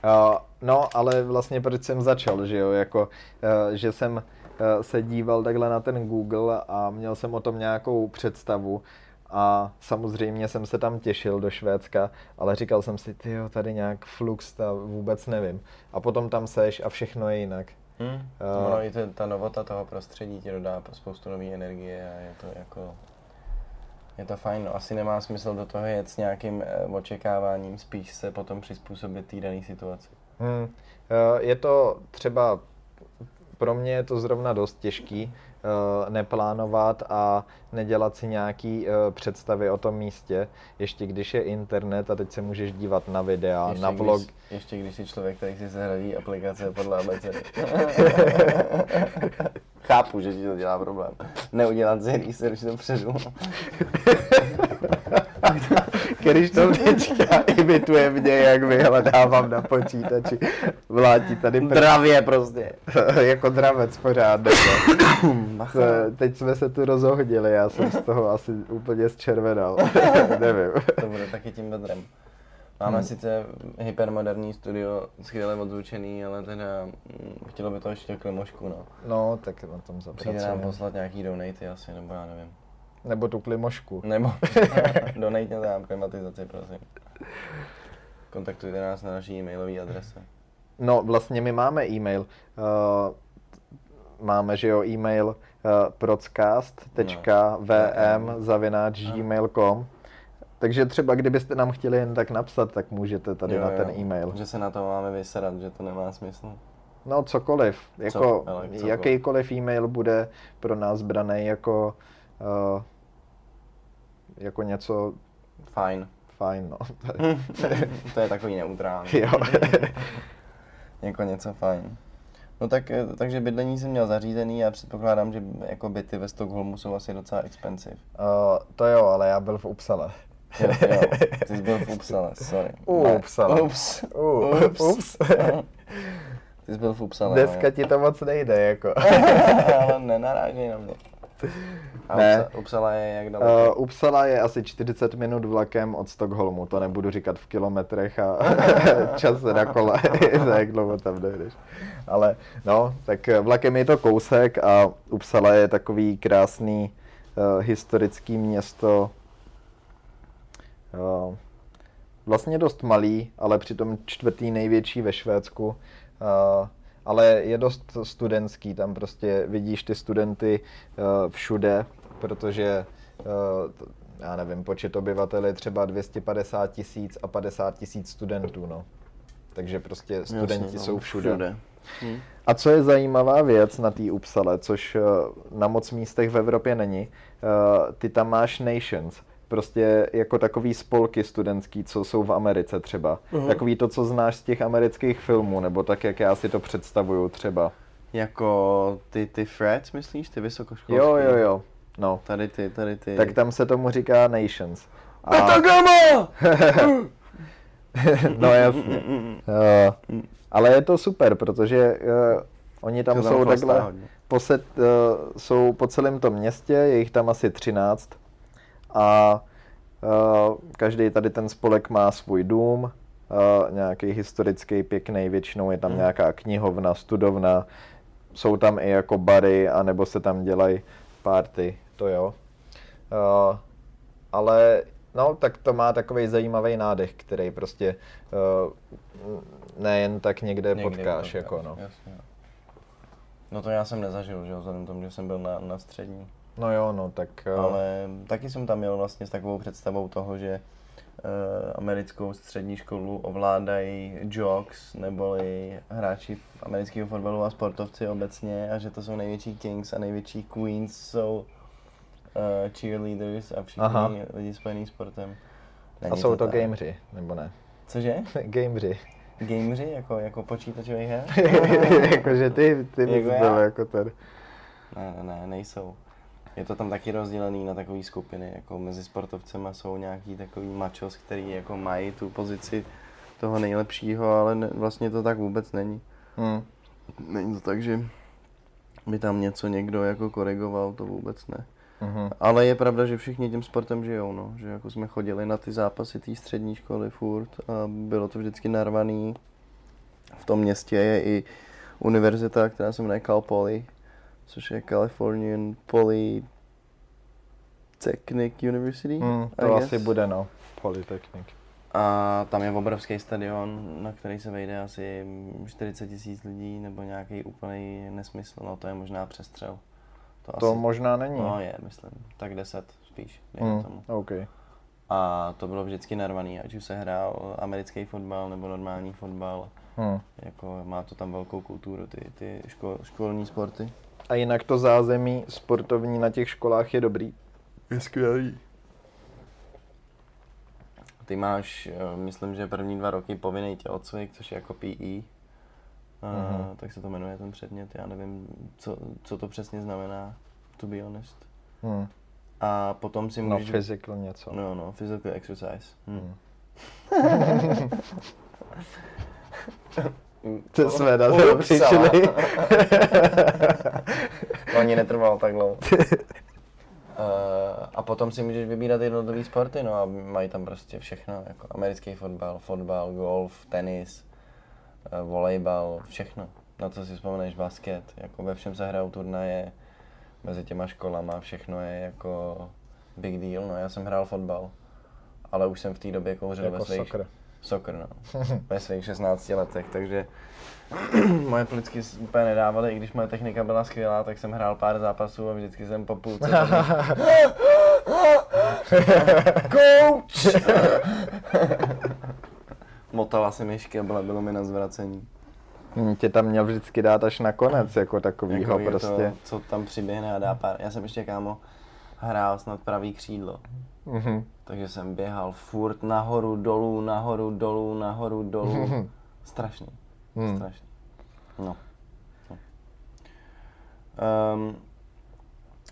Uh, no, ale vlastně proč jsem začal, že jo, jako, uh, že jsem uh, se díval takhle na ten Google a měl jsem o tom nějakou představu a samozřejmě jsem se tam těšil do Švédska, ale říkal jsem si, ty tady nějak flux, ta vůbec nevím. A potom tam seš a všechno je jinak. Hmm. A- ono i ta novota toho prostředí ti dodá spoustu nové energie a je to jako, je to fajn, no. asi nemá smysl do toho jet s nějakým eh, očekáváním, spíš se potom přizpůsobit té dané situaci. Hmm. Eh, Je to třeba, pro mě je to zrovna dost těžký neplánovat a nedělat si nějaký eh, představy o tom místě, ještě když je internet a teď se můžeš dívat na videa, ještě na vlog. Když, ještě když jsi člověk, který si zahradí aplikace podle abecedy. *laughs* Chápu, že ti to dělá problém. Neudělat si research dopředu. *laughs* Když to teďka *laughs* imituje mě, jak vyhledávám na počítači, vlátí tady pr- Dravě prostě. *laughs* jako dravec pořád. *coughs* Eh, Teď jsme se tu rozohodili, já jsem z toho asi úplně zčervenal. *laughs* Nevím. To bude taky tím bedrem. Máme Hmm. sice hypermoderní studio, skvěle odzvučený, ale teda mm, chtělo by to ještě klimošku, no. No, tak na tom Přijde nám zapracujeme. poslat nějaký donaty asi, nebo já nevím. Nebo tu klimošku. Nebo *laughs* *laughs* donate nám klimatizaci, prosím. Kontaktujte nás na naší e-mailové adrese. No, vlastně my máme e-mail. Uh, máme, že jo, e-mail uh, procast.vm zavináč gmail.com takže třeba kdybyste nám chtěli jen tak napsat, tak můžete tady Jo, na jo, ten e-mail. Že se na to máme vysedat, že to nemá smysl. No cokoliv, jako ale cokoliv. jakýkoliv e-mail bude pro nás braný jako, uh, jako něco Fajn. fajn, no. *laughs* *laughs* to je takový neutrální. jo. *laughs* jako něco fajn. No tak, eh, takže bydlení jsem měl zařízený a předpokládám, že jako byty ve Stockholmu jsou asi docela expensive. uh, to jo, ale já byl v Upsale. Jo, jo, ty jsi byl v Upsale, sorry. U Ne, Uppsala. Ups. Uh, Ups. ups. Ty jsi byl v Upsale. Dneska ti to moc nejde, jako. Ale nenarážej na mě. A Ne. Upsa- Upsala je jak daleko? Uh, Uppsala je asi 40 minut vlakem od Stockholmu, to nebudu říkat v kilometrech a *laughs* čas na kole, *laughs* za jak dlouho tam dojdeš. Ale no, tak vlakem je to kousek a Uppsala je takový krásný uh, historický město, uh, vlastně dost malý, ale přitom čtvrtý největší ve Švédsku. Uh, ale je dost studentský, tam prostě vidíš ty studenty uh, všude, protože t- já nevím, počet obyvatel je třeba 250 tisíc a 50 tisíc studentů, no. Takže prostě studenti Jasně, no, jsou všude. všude. Hm. A co je zajímavá věc na té Upsale, což eh, na moc místech v Evropě není, eh, ty tam máš nations, prostě jako takový spolky studentský, co jsou v Americe třeba. Mhm. Takový to, co znáš z těch amerických filmů, nebo tak, jak já si to představuju třeba. Jako ty, ty frats, myslíš, ty vysokoškolské? Jo, jo, jo. No, Tady ty, tady ty. tak tam se tomu říká nations. A, Betagama! *laughs* no jasně. Uh, ale je to super, protože uh, oni tam To jsou takhle, poset, uh, jsou po celém tom městě, je jich tam asi 13 a uh, každý tady ten spolek má svůj dům, uh, nějaký historický, pěkný, většinou je tam Hmm. nějaká knihovna, studovna, jsou tam i jako bary, anebo se tam dělají party, to jo. Uh, ale no, tak to má takový zajímavý nádech, který prostě uh, nejen tak někde, Někdy potkáš, jako no. Jasně. No to já jsem nezažil, že jo, vzhledem tomu, že jsem byl na, na střední. No jo, no, tak uh, Ale taky jsem tam měl vlastně s takovou představou toho, že uh, americkou střední školu ovládají jocks, neboli hráči amerického fotbalu a sportovci obecně a že to jsou největší kings a největší queens jsou uh, cheerleaders a všichni Aha. lidi spojený sportem. a Není jsou to tak. gameři, nebo ne? Cože? *laughs* gameři. Gameři, jako, jako počítačový her? *laughs* Jakože ty, ty Jako já? jako ten. Ne, ne, ne, nejsou. Je to tam taky rozdělený na takové skupiny, jako mezi sportovcema jsou nějaký takový machos, který jako mají tu pozici toho nejlepšího, ale ne, vlastně to tak vůbec není. Hmm. Není to tak, že by tam něco někdo jako korigoval, to vůbec ne. Mhm. Ale je pravda, že všichni tím sportem žijou, no. Že jako jsme chodili na ty zápasy té střední školy furt a bylo to vždycky narvaný. V tom městě je i univerzita, která se jmenuje Cal Poly, což je Californian Polytechnic University. I to guess. asi bude, no. Polytechnik. A tam je obrovský stadion, na který se vejde asi 40 tisíc lidí, nebo nějaký úplný nesmysl, no to je možná přestřel. To možná není. No je, myslím. Tak 10 spíš, Hmm, tomu. OK. A to bylo vždycky narvaný, ať už se hrál americký fotbal nebo normální fotbal. Hmm. Jako má to tam velkou kulturu, ty, ty škol, školní sporty. A jinak to zázemí sportovní na těch školách je dobrý. Je skvělý. Ty máš, eh, myslím, že první dva roky povinný tělocvik, což je jako PE. Uh, Mhm. Tak se to jmenuje ten předmět, já nevím, co, co to přesně znamená, to be honest. Hmm. A potom si No, můžeš... physical něco. No, no, physical exercise. Hm. Hmm. *laughs* To jsme na to přišli. Ani *laughs* netrvalo tak dlouho. a potom si můžeš vybírat jednotlivé sporty, no a mají tam prostě všechno, jako americký fotbal, fotbal, golf, tenis, uh, volejbal, všechno. Na co si vzpomeneš, basket, jako ve všem se hrajou turnaje, mezi těma školama, všechno je jako big deal, no já jsem hrál fotbal, ale už jsem v té době kouřil Jako ve svých... soccer. Soccer, no. *laughs* ve svých 16 letech, takže *clears throat* moje plicky úplně nedávaly, i když moje technika byla skvělá, tak jsem hrál pár zápasů a vždycky jsem po půlce *laughs* tam- Coach! *laughs* *laughs* Motala si myšky a bylo, bylo mi na zvracení. Hm, Tě tam měl vždycky dát až na konec, jako takovýho Jako je prostě. To, co tam přiběhne a dá pár. Já jsem ještě kámo hrál snad pravý křídlo. Mhm. Takže jsem běhal furt nahoru, dolů, nahoru, dolů, nahoru, dolů. Strašný. Hmm. Strašný. No. no. Um,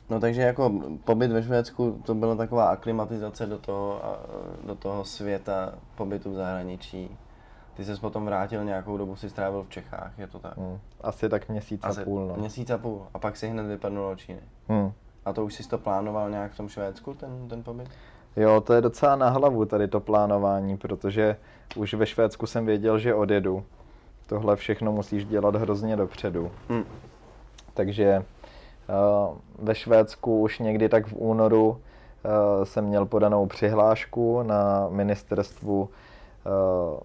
no takže jako pobyt ve Švédsku, to byla taková aklimatizace do toho, a, do toho světa pobytu v zahraničí. Ty se potom vrátil nějakou dobu, si strávil v Čechách, je to tak? Hm, Asi tak měsíc a Asi půl, no. Měsíc a půl. A pak si hned vypadnul do Číny. Hm. A to už jsi to plánoval nějak v tom Švédsku, ten, ten pobyt? Jo, to je docela na hlavu tady to plánování, protože už ve Švédsku jsem věděl, že odjedu. Tohle všechno musíš dělat hrozně dopředu. Hm. Takže uh, ve Švédsku už někdy tak v únoru uh, jsem měl podanou přihlášku na ministerstvu uh,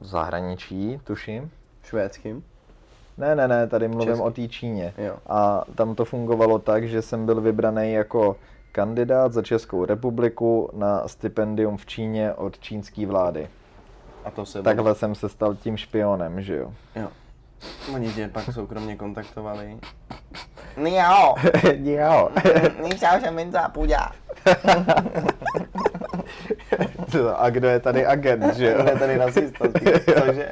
zahraničí, tuším. Švédským? Ne, ne, ne, tady mluvím Česky. o té Číně. Jo. A tam to fungovalo tak, že jsem byl vybraný jako kandidát za Českou republiku na stipendium v Číně od čínské vlády. A to se Takhle jsem se stal tím špionem, že jo. Jo. Oni tě pak soukromně kontaktovali. Niao, jo. ní chtěl jsem jen za půjďa. *laughs* A kdo je tady agent, že jo? Kdo je tady rasista, *laughs* cože? *laughs*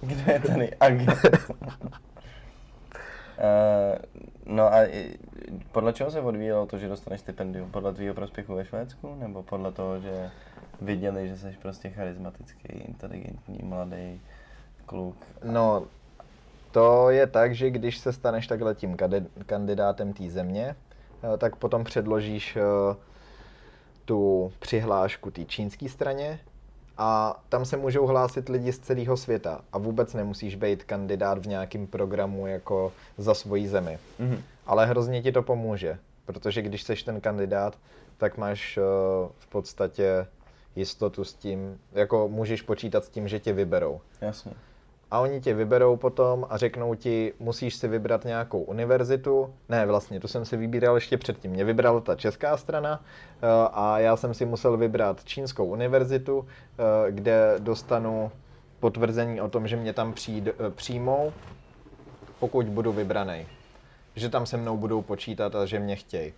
Kdo je tady agent? Uh, no a podle čeho se odvíjelo to, že dostaneš stipendium? Podle tvýho prospěchu ve Švédsku? Nebo podle toho, že viděli, že jsi prostě charismatický, inteligentní, mladý kluk? No, to je tak, že když se staneš takhle tím kandidátem té země, eh, tak potom předložíš eh, tu přihlášku té čínské straně a tam se můžou hlásit lidi z celého světa a vůbec nemusíš být kandidát v nějakém programu jako za svoji zemi. Mhm. Ale hrozně ti to pomůže, protože když seš ten kandidát, tak máš eh, v podstatě jistotu s tím, jako můžeš počítat s tím, že tě vyberou. Jasně. A oni tě vyberou potom a řeknou ti, musíš si vybrat nějakou univerzitu. Ne, vlastně, to jsem si vybíral ještě předtím. Mě vybrala ta česká strana eh, a já jsem si musel vybrat čínskou univerzitu, eh, kde dostanu potvrzení o tom, že mě tam přijde, přijmou, pokud budu vybraný. Že tam se mnou budou počítat a že mě chtějí.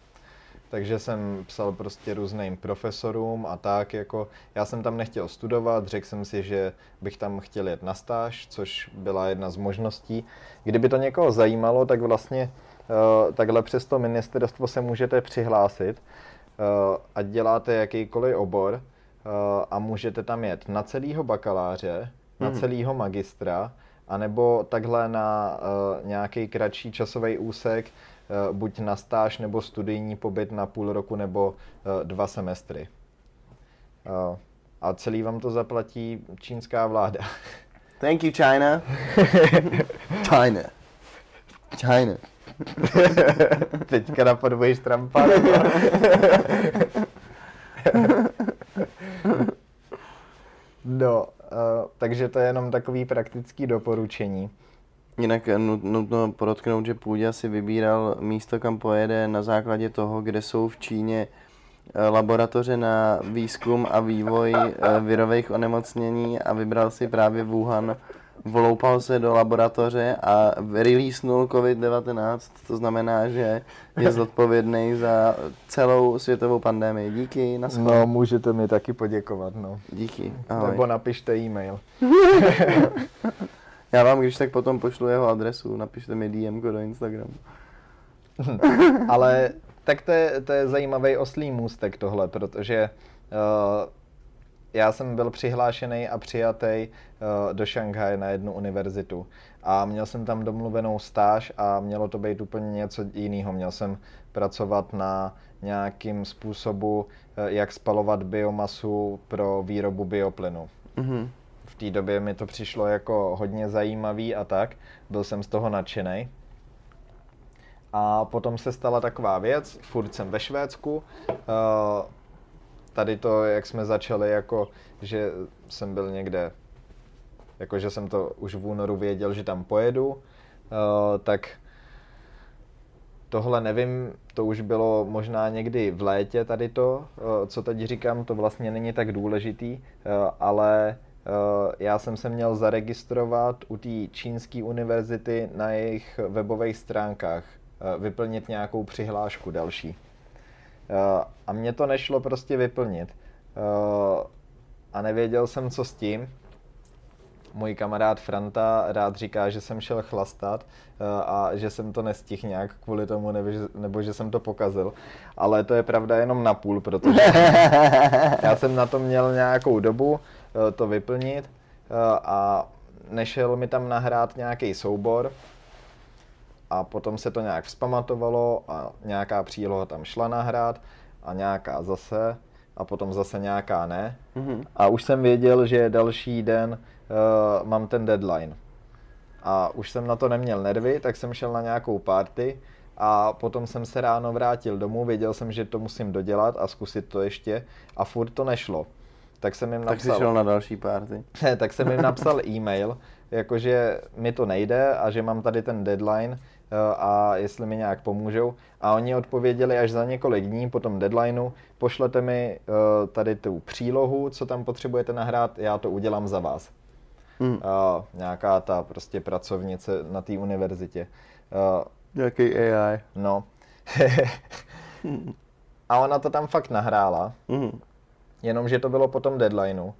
Takže jsem psal prostě různým profesorům a tak, jako já jsem tam nechtěl studovat, řekl jsem si, že bych tam chtěl jet na stáž, což byla jedna z možností. Kdyby to někoho zajímalo, tak vlastně uh, takhle přes to ministerstvo se můžete přihlásit, uh, ať děláte jakýkoliv obor uh, a můžete tam jet na celýho bakaláře, na Mhm. celýho magistra, anebo takhle na uh, nějaký kratší časový úsek, uh, buď na stáž nebo studijní pobyt na půl roku nebo uh, dva semestry. Uh, a celý vám to zaplatí čínská vláda. Thank you, China. *laughs* China. China. Teďka napodobuješ Trumpa. *laughs* no, takže to je jenom takový praktický doporučení. Jinak eh, nut- nutno podotknout, že Půďa si vybíral místo, kam pojede na základě toho, kde jsou v Číně eh, laboratoře na výzkum a vývoj eh, virových onemocnění a vybral si právě Wuhan. Vloupal se do laboratoře a releasenul COVID-19, to znamená, že je *laughs* zodpovědný za celou světovou pandemii. Díky, na No, můžete mi taky poděkovat, no. Díky, ahoj. Nebo napište e-mail. *laughs* Já vám když tak potom pošlu jeho adresu, napište mi DM do Instagramu. *laughs* Ale tak to je, to je zajímavý oslý můstek tohle, protože uh, já jsem byl přihlášený a přijatý uh, do Šanghaje na jednu univerzitu. A měl jsem tam domluvenou stáž a mělo to být úplně něco jiného. Měl jsem pracovat na nějakým způsobu, uh, jak spalovat biomasu pro výrobu bioplynu. Mhm. V té době mi to přišlo jako hodně zajímavý a tak. Byl jsem z toho nadšený. A potom se stala taková věc, furt jsem ve Švédsku, uh, tady to, jak jsme začali, jako, že jsem byl někde, jako, že jsem to už v únoru věděl, že tam pojedu, uh, tak tohle nevím, to už bylo možná někdy v létě tady to, uh, co teď říkám, to vlastně není tak důležitý, uh, ale uh, já jsem se měl zaregistrovat u té čínské univerzity na jejich webových stránkách, uh, vyplnit nějakou přihlášku další. Uh, a mně to nešlo prostě vyplnit. Uh, a nevěděl jsem, co s tím. Můj kamarád Franta rád říká, že jsem šel chlastat uh, a že jsem to nestihl nějak kvůli tomu, nebo že, nebo že jsem to pokazil. Ale to je pravda jenom na půl, protože *laughs* já jsem na to měl nějakou dobu to vyplnit a nešel mi tam nahrát nějaký soubor, a potom se to nějak vzpamatovalo a nějaká příloha tam šla nahrát a nějaká zase a potom zase nějaká ne. Mhm. A už jsem věděl, že další den uh, mám ten deadline. A už jsem na to neměl nervy, tak jsem šel na nějakou party a potom jsem se ráno vrátil domů, věděl jsem, že to musím dodělat a zkusit to ještě a furt to nešlo. Tak jsem jim Tak jsi napsal, šel na další party. *laughs* ne, tak jsem jim napsal *laughs* e-mail, jakože mi to nejde a že mám tady ten deadline a jestli mi nějak pomůžou. A oni odpověděli až za několik dní po tom deadlineu, pošlete mi eh, tady tu přílohu, co tam potřebujete nahrát, já to udělám za vás. Mm. A nějaká ta prostě pracovnice na té univerzitě. Eh, Jaký AI. No. *laughs* a ona to tam fakt nahrála. Mhm. Jenomže to bylo po tom deadlineu.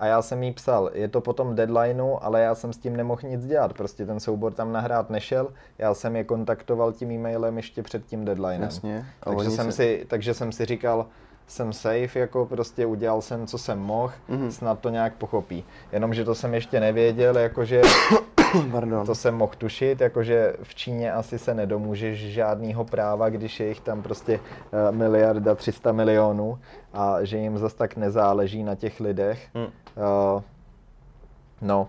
A já jsem jí psal, je to po tom deadlineu, ale já jsem s tím nemohl nic dělat. Prostě ten soubor tam nahrát nešel. Já jsem je kontaktoval tím e-mailem ještě před tím deadlinem. Jasně. Takže jsem, se- si, takže jsem si říkal, jsem safe, jako prostě udělal jsem, co jsem mohl, Mhm. snad to nějak pochopí. Jenomže to jsem ještě nevěděl, jakože *coughs* Pardon. to jsem mohl tušit, jakože v Číně asi se nedomůžeš žádného práva, když je jich tam prostě eh, miliarda 300 milionů a že jim zas tak nezáleží na těch lidech. Mm. Eh, no,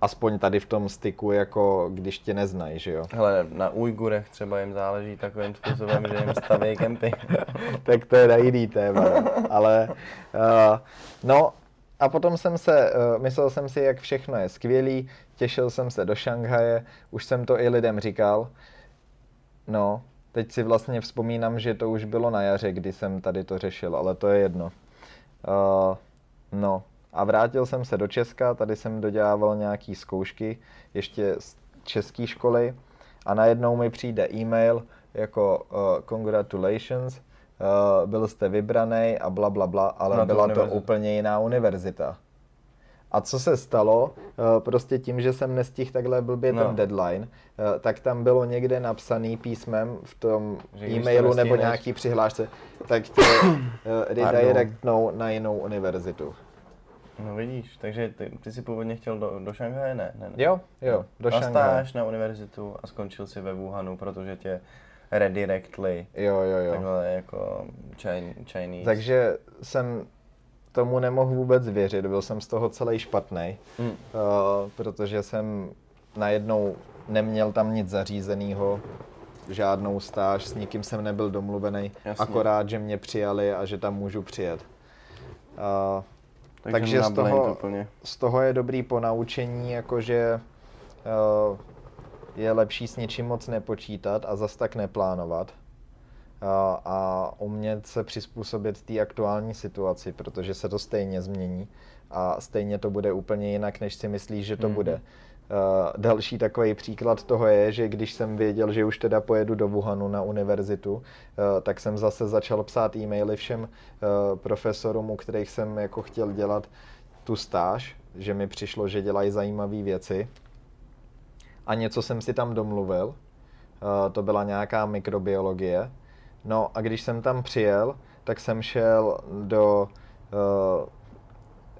aspoň tady v tom styku, jako když tě neznají, že jo. Hele, na Ujgurech třeba jim záleží takovým způsobem, že jim staví kempy. *laughs* tak to je na jiný téma, no. ale uh, no a potom jsem se, uh, myslel jsem si, jak všechno je skvělý, těšil jsem se do Šanghaje, už jsem to i lidem říkal, no, teď si vlastně vzpomínám, že to už bylo na jaře, kdy jsem tady to řešil, ale to je jedno. Uh, no, a vrátil jsem se do Česka, tady jsem dodělával nějaký zkoušky, ještě z české školy a najednou mi přijde e-mail jako uh, congratulations, uh, byl jste vybraný a bla, bla, bla, ale Na tu byla to úplně jiná univerzita. A co se stalo? Eh, Prostě tím, že jsem nestihl takhle blbě No. ten deadline, eh, tak tam bylo někde napsaný písmem v tom Že to e-mailu nebo nějaký přihlášce, tak tě eh, *coughs* redirectnou na jinou univerzitu. No vidíš, takže ty, ty jsi původně chtěl do, do Šanghaje? Ne, ne, ne. Jo, jo, do na Šanghaje. na univerzitu a skončil si ve Wuhanu, protože tě redirectly Jo, jo, jo. takhle jako Chin, Chinese. Takže jsem tomu nemohl vůbec věřit, byl jsem z toho celý špatný, Mm. uh, protože jsem najednou neměl tam nic zařízeného, žádnou stáž, s nikým jsem nebyl domluvený, Jasně. akorát, že mě přijali a že tam můžu přijet. Uh, takže, takže z toho- z toho je dobrý ponaučení, jakože uh, je lepší s něčím moc nepočítat a zas tak neplánovat. A umět se přizpůsobit té aktuální situaci, protože se to stejně změní a stejně to bude úplně jinak, než si myslíš, že to Mhm. bude. Uh, další takový příklad toho je, že když jsem věděl, že už teda pojedu do Wuhanu na univerzitu, uh, tak jsem zase začal psát e-maily všem uh, profesorům, u kterých jsem jako chtěl dělat tu stáž, že mi přišlo, že dělají zajímavé věci. A něco jsem si tam domluvil, to byla nějaká mikrobiologie. No a když jsem tam přijel, tak jsem šel do uh,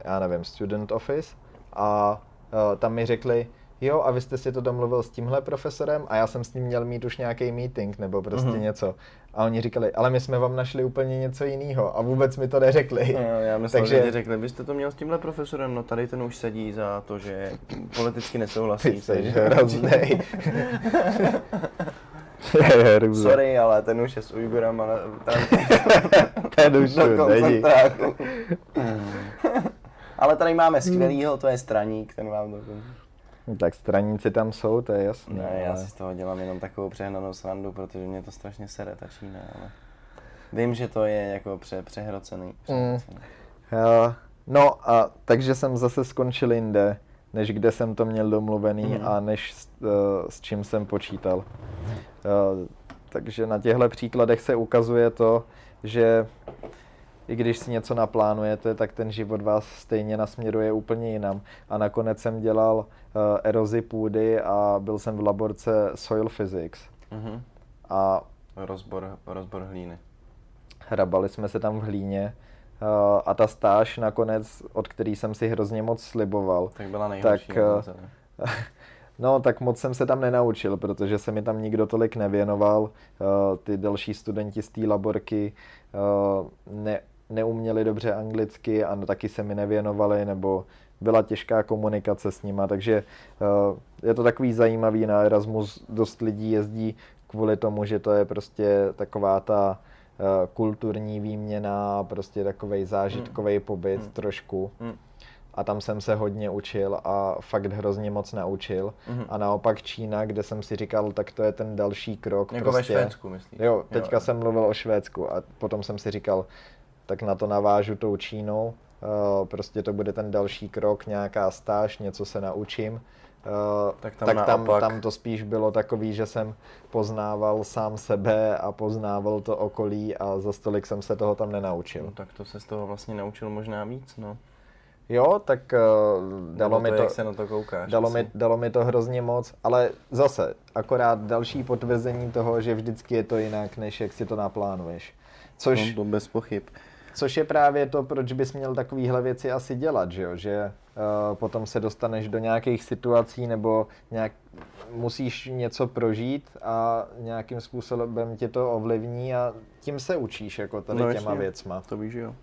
já nevím, student office a uh, tam mi řekli, jo, a vy jste si to domluvil s tímhle profesorem a já jsem s ním měl mít už nějaký meeting nebo prostě mm-hmm. něco. A oni říkali, ale my jsme vám našli úplně něco jiného a vůbec mi to neřekli. No, já *laughs* myslím, Takže... že řekli, vy jste to měl s tímhle profesorem, no tady ten už sedí za to, že politicky nesouhlasí. Ty jsi hroznej. *laughs* *laughs* *laughs* Sorry, ale ten už je s Ujgurem, ale ten *laughs* už *laughs* není. ale tady máme skvělýho, to je straník, ten vám to... No tak straníci tam jsou, to je jasné. Ne, ale... já si z toho dělám jenom takovou přehnanou srandu, protože mě to strašně sere, ta Čína, ale vím, že to je jako pře, přehrocený. přehrocený. Mm. Uh, no a takže jsem zase skončil jinde, než kde jsem to měl domluvený mm. a než s, uh, s čím jsem počítal. Uh, takže na těchto příkladech se ukazuje to, že i když si něco naplánujete, tak ten život vás stejně nasměruje úplně jinam. A nakonec jsem dělal uh, erozi půdy a byl jsem v laborce Soil Physics. Mm-hmm. A rozbor, rozbor hlíny. Hrabali jsme se tam v hlíně a ta stáž nakonec, od který jsem si hrozně moc sliboval. Tak byla nejhorší. Tak, uh, *laughs* No, tak moc jsem se tam nenaučil, protože se mi tam nikdo tolik nevěnoval. Uh, ty další studenti z té laborky ne, neuměli dobře anglicky a taky se mi nevěnovali, nebo byla těžká komunikace s nima, takže je to takový zajímavý na Erasmus, dost lidí jezdí kvůli tomu, že to je prostě taková ta kulturní výměna, prostě takový zážitkový mm. pobyt mm. trošku. Mm. A tam jsem se hodně učil a fakt hrozně moc naučil. Mm. A naopak Čína, kde jsem si říkal, tak to je ten další krok. Jako prostě. ve Švédsku, myslíš? Jo, teďka jo. jsem mluvil o Švédsku a potom jsem si říkal, tak na to navážu tou Čínou. Eh, prostě to bude ten další krok, nějaká stáž, něco se naučím. Eh, tak tam, tak tam, tam to spíš bylo takový, že jsem poznával sám sebe a poznával to okolí a za stolik jsem se toho tam nenaučil. No, tak to se z toho vlastně naučil možná víc, no. Jo, tak uh, dalo to, mi to, jak se na to koukáš, dalo, mi, dalo mi to hrozně moc, ale zase, akorát další potvrzení toho, že vždycky je to jinak, než jak si to naplánuješ. Což, no, to bez pochyb. Což je právě to, proč bys měl takovéhle věci asi dělat, že jo? Že uh, potom se dostaneš do nějakých situací nebo nějak musíš něco prožít a nějakým způsobem tě to ovlivní a tím se učíš jako tady no, těma jasně, věcma. To víš, jo.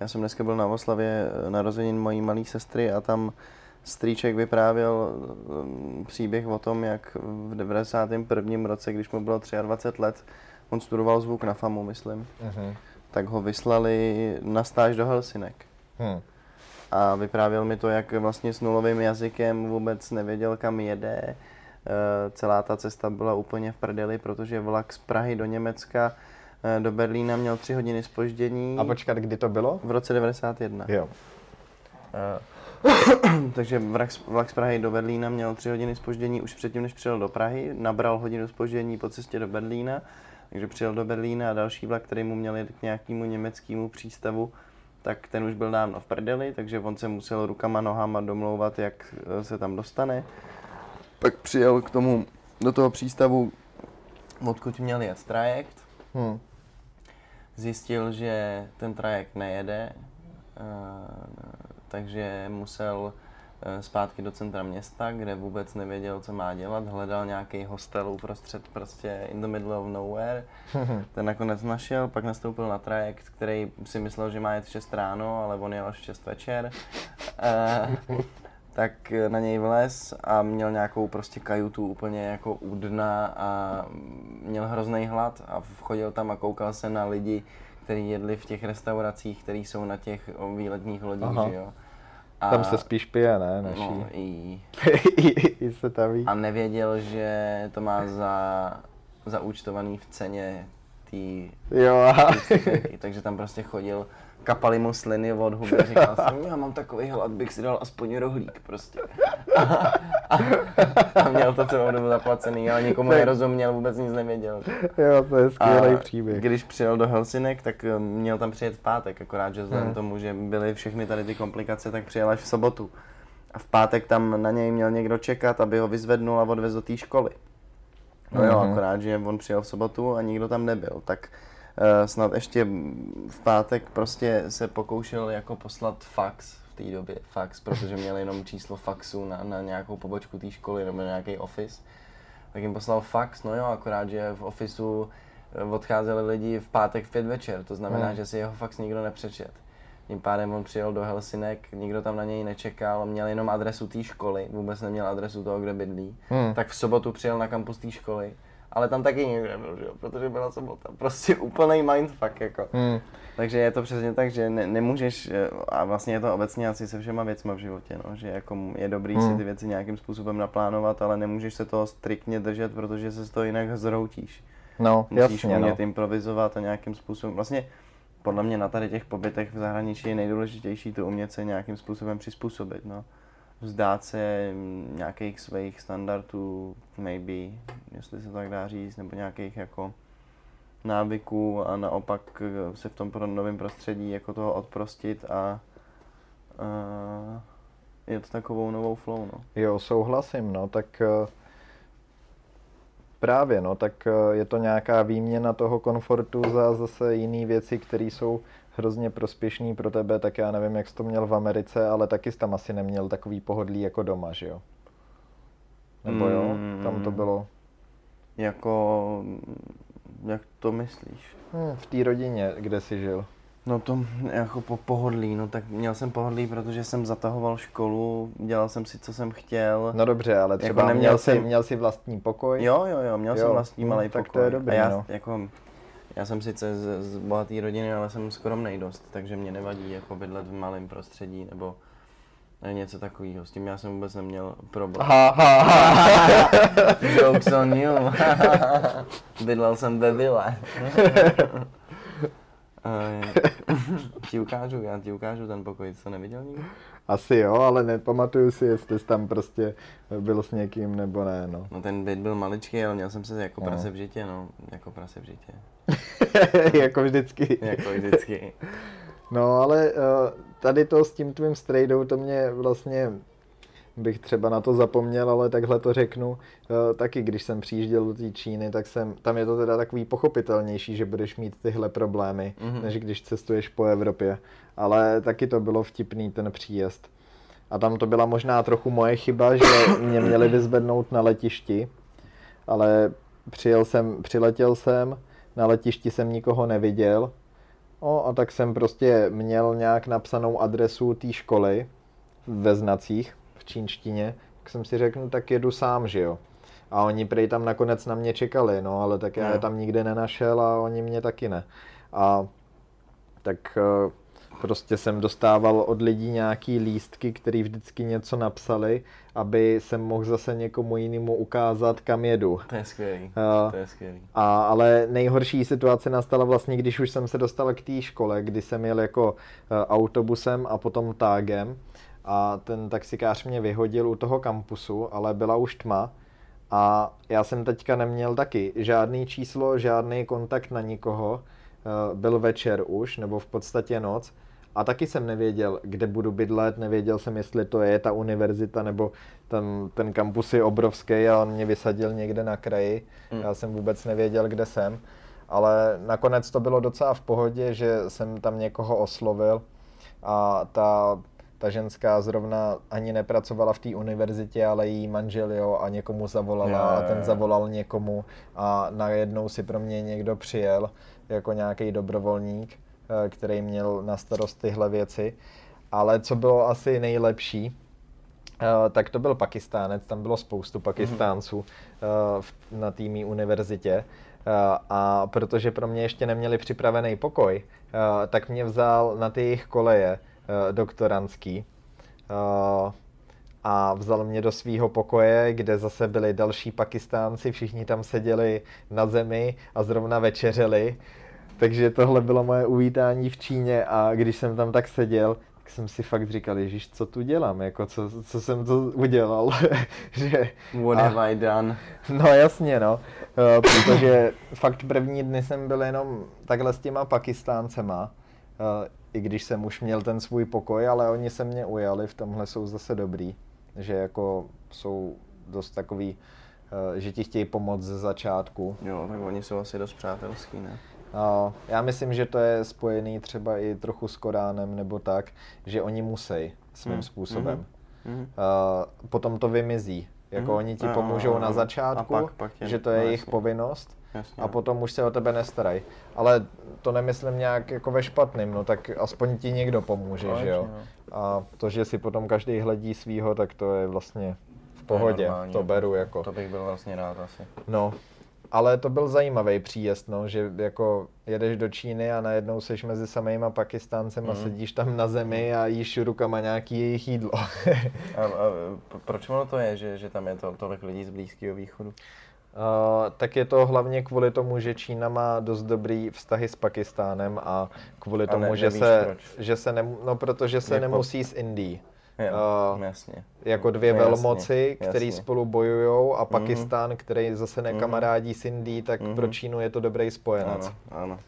Já jsem dneska byl na oslavě eh, narozenin mojí malé sestry a tam strýček vyprávěl um, příběh o tom, jak v 91. roce, když mu bylo 23 let, on studoval zvuk na FAMu, myslím. Uh-huh tak ho vyslali na stáž do Helsinek. Hmm. A vyprávěl mi to, jak vlastně s nulovým jazykem vůbec nevěděl, kam jede. E, celá ta cesta byla úplně v prdeli, protože vlak z Prahy do Německa e, do Berlína měl tři hodiny spoždění. A počkat, kdy to bylo? V roce 91. Jo. E, *coughs* takže vlak, vlak z Prahy do Berlína měl tři hodiny spoždění už předtím, než přijel do Prahy. Nabral hodinu spoždění po cestě do Berlína takže přijel do Berlína a další vlak, který mu měl jít k nějakému německému přístavu, tak ten už byl dávno v prdeli, takže on se musel rukama, nohama domlouvat, jak eh, se tam dostane. Pak přijel k tomu, do toho přístavu, odkud měl jet trajekt. Hmm. Zjistil, že ten trajekt nejede, eh, takže musel zpátky do centra města, kde vůbec nevěděl, co má dělat, hledal nějaký hostel uprostřed prostě in the middle of nowhere. *laughs* Ten nakonec našel, pak nastoupil na trajekt, který si myslel, že má jet v 6 ráno, ale on jel až v 6 večer. Uh, tak na něj vlez a měl nějakou prostě kajutu úplně jako u dna a měl hrozný hlad a chodil tam a koukal se na lidi, kteří jedli v těch restauracích, které jsou na těch výletních lodích, Aha. že jo. A, tam se spíš pije, ne? Naší. No, i, *laughs* I, I se tam ví. A nevěděl, že to má za, zaúčtovaný v ceně tý, jo, tý takže tam prostě chodil kapaly mu sliny od huby a říkal *laughs* jsem, já mám takový hlad, bych si dal aspoň rohlík prostě. A, *laughs* a, a měl to celou dobu zaplacený, ale nikomu nerozuměl, vůbec nic nevěděl. Jo, to je skvělý příběh. když přijel do Helsinek, tak um, měl tam přijet v pátek, akorát, že vzhledem hmm. tomu, že byly všechny tady ty komplikace, tak přijel až v sobotu. A v pátek tam na něj měl někdo čekat, aby ho vyzvednul a odvezl do té školy. No jo, hmm. akorát, že on přijel v sobotu a nikdo tam nebyl, tak snad ještě v pátek prostě se pokoušel jako poslat fax v té době, fax, protože měl jenom číslo faxu na, na nějakou pobočku té školy nebo na nějaký office. Tak jim poslal fax, no jo, akorát, že v ofisu eh, odcházeli lidi v pátek v pět večer, to znamená, Hmm. že si jeho fax nikdo nepřečet. Tím pádem on přijel do Helsinek, nikdo tam na něj nečekal, měl jenom adresu té školy, vůbec neměl adresu toho, kde bydlí. Hmm. Tak v sobotu přijel na kampus té školy, ale tam taky nikdo nebyl, že jo, protože byla sobota. Prostě úplný mindfuck, jako. Hmm. Takže je to přesně tak, že ne, nemůžeš, eh, a vlastně je to obecně asi se všema věcma v životě, no, že jako je dobrý Hmm. si ty věci nějakým způsobem naplánovat, ale nemůžeš se toho striktně držet, protože se z toho jinak zhroutíš. No, Musíš jasně, no. umět improvizovat a nějakým způsobem, vlastně podle mě na tady těch pobytech v zahraničí je nejdůležitější to umět se nějakým způsobem přizpůsobit, no. Vzdát se nějakých svých standardů, maybe, jestli se tak dá říct, nebo nějakých jako návyků a naopak se v tom novém prostředí jako toho odprostit a, a je to takovou novou flow, no. Jo, souhlasím, no, tak eh, právě, no, tak eh, je to nějaká výměna toho komfortu za zase jiné věci, které jsou hrozně prospěšný pro tebe, tak já nevím, jak jsi to měl v Americe, ale taky jsi tam asi neměl takový pohodlí jako doma, že jo? Nebo jo, tam to Mm. bylo Jako, jak to myslíš? hm, v té rodině, kde jsi žil. No to jako po pohodlí, no tak měl jsem pohodlí, protože jsem zatahoval školu, dělal jsem si, co jsem chtěl. No dobře, ale třeba neměl měl, jsi, jsem- měl jsi vlastní pokoj? Jo, jo, jo, měl Jo, jsem vlastní hm, malý tak pokoj. to je dobrý, a já, no. jako, já jsem sice z, z bohaté rodiny, ale jsem skromnej dost, takže mě nevadí jako bydlet v malém prostředí nebo něco takového. S tím já jsem vůbec neměl problém. Ha, ha, ha. *laughs* Jokes on you. *laughs* Bydlel jsem ve vile. *laughs* Ti ukážu, já ti ukážu ten pokoj, co neviděl nikdo? Asi jo, ale nepamatuju si, jestli jsi tam prostě byl s někým nebo ne, no. No ten byt byl maličký, ale měl jsem se jako No. prase v žitě, no. Jako prase v žitě. *laughs* jako vždycky. Jako vždycky. No ale eh, tady to s tím tvým strejdou, to mě vlastně, bych třeba na to zapomněl, ale takhle to řeknu, eh, taky když jsem přijížděl do té Číny, tak jsem, tam je to teda takový pochopitelnější, že budeš mít tyhle problémy, Mhm. než když cestuješ po Evropě. Ale taky to bylo vtipný ten příjezd. A tam to byla možná trochu moje chyba, že *coughs* mě měli vyzvednout na letišti, ale přijel jsem, přiletěl jsem, na letišti jsem nikoho neviděl, O, a tak jsem prostě měl nějak napsanou adresu té školy ve znacích v čínštině, tak jsem si řekl, no, tak jedu sám, že jo. A oni prej tam nakonec na mě čekali, no ale tak já je tam nikde nenašel a oni mě taky ne. A tak eh, prostě jsem dostával od lidí nějaký lístky, který vždycky něco napsali, aby jsem mohl zase někomu jinému ukázat, kam jedu. To je skvělý. Eh, To je skvělý. a, ale nejhorší situace nastala vlastně, když už jsem se dostal k té škole, kdy jsem jel jako eh, autobusem a potom tágem a ten taxikář mě vyhodil u toho kampusu, ale byla už tma a já jsem teďka neměl taky žádný číslo, žádný kontakt na nikoho, Eh, byl večer už, nebo v podstatě noc a taky jsem nevěděl, kde budu bydlet, nevěděl jsem, jestli to je ta univerzita, nebo ten, ten kampus je obrovský a on mě vysadil někde na kraji. Hmm. Já jsem vůbec nevěděl, kde jsem. Ale nakonec to bylo docela v pohodě, že jsem tam někoho oslovil a ta, ta ženská zrovna ani nepracovala v té univerzitě, ale její manžel jo a někomu zavolala Jo, a ten zavolal někomu a najednou si pro mě někdo přijel jako nějaký dobrovolník, eh, který měl na starost tyhle věci. Ale co bylo asi nejlepší, eh, tak to byl Pakistánec, tam bylo spoustu Pakistánců eh, v- na té mý univerzitě. A protože pro mě ještě neměli připravený pokoj, tak mě vzal na ty jejich koleje doktorantský. Eh, a vzal mě do svého pokoje, kde zase byli další Pakistánci, všichni tam seděli na zemi a zrovna večeřeli. Takže tohle bylo moje uvítání v Číně a když jsem tam tak seděl, tak jsem si fakt říkal, Ježíš, co tu dělám, jako co, co jsem to udělal, *laughs* že... What a- have I done? No jasně, no, Eh, protože fakt první dny jsem byl jenom takhle s těma Pakistáncema, eh, i když jsem už měl ten svůj pokoj, ale oni se mě ujali, v tomhle jsou zase dobrý, že jako jsou dost takový, eh, že ti chtějí pomoct ze začátku. Jo, tak oni jsou asi dost přátelský, ne? No, já myslím, že to je spojený třeba i trochu s Koránem nebo tak, že oni musí svým Hmm. způsobem. Mhm. Uh, potom to vymizí. Jako Mhm. oni ti pomůžou a- na začátku, pak- pak je- že to je no, jejich jasně. povinnost Jasně. a potom už se o tebe nestarají. Ale to nemyslím nějak jako ve špatným, no tak aspoň ti někdo pomůže, No, že jo. no. A to, že si potom každý hledí svýho, tak to je vlastně v To pohodě, normální, to beru jako. To bych byl vlastně rád asi. No, ale to byl zajímavý příjezd, no, že jako jedeš do Číny a najednou seš mezi samýma Pakistáncem a Mhm. sedíš tam na zemi a jíš rukama nějaký jejich jídlo. *laughs* A, a proč ono to je, že, že tam je to tolik lidí z Blízkého východu? Uh, tak je to hlavně kvůli tomu, že Čína má dost dobrý vztahy s Pakistánem a kvůli A ne- tomu, že, se, proč? že se nem, no protože se Jako- nemusí s Indií. Jo, Uh, jasně. Jako dvě No, jasně, velmoci, které spolu bojují a Mhm. Pakistán, který zase nekamarádí s Indií, tak Mhm. pro Čínu je to dobrý spojenec. Ano, ano,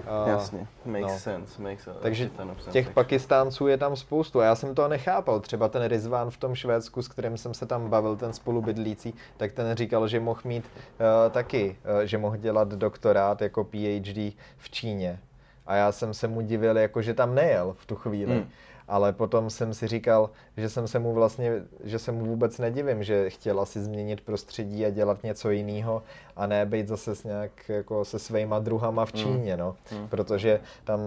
Uh, jasně. Makes no. sense, makes sense. Takže těch sex. Pakistánců je tam spoustu a já jsem to nechápal. Třeba ten Rizván v tom Švédsku, s kterým jsem se tam bavil, ten spolubydlící, tak ten říkal, že mohl mít uh, taky, uh, že mohl dělat doktorát jako PhD v Číně. A já jsem se mu divil, jako že tam nejel v tu chvíli. Hmm. Ale potom jsem si říkal, že jsem se mu vlastně, že se mu vůbec nedivím, že chtěl asi změnit prostředí a dělat něco jiného a ne být zase s nějak jako se svýma druhama v Číně, no. Hmm. Protože tam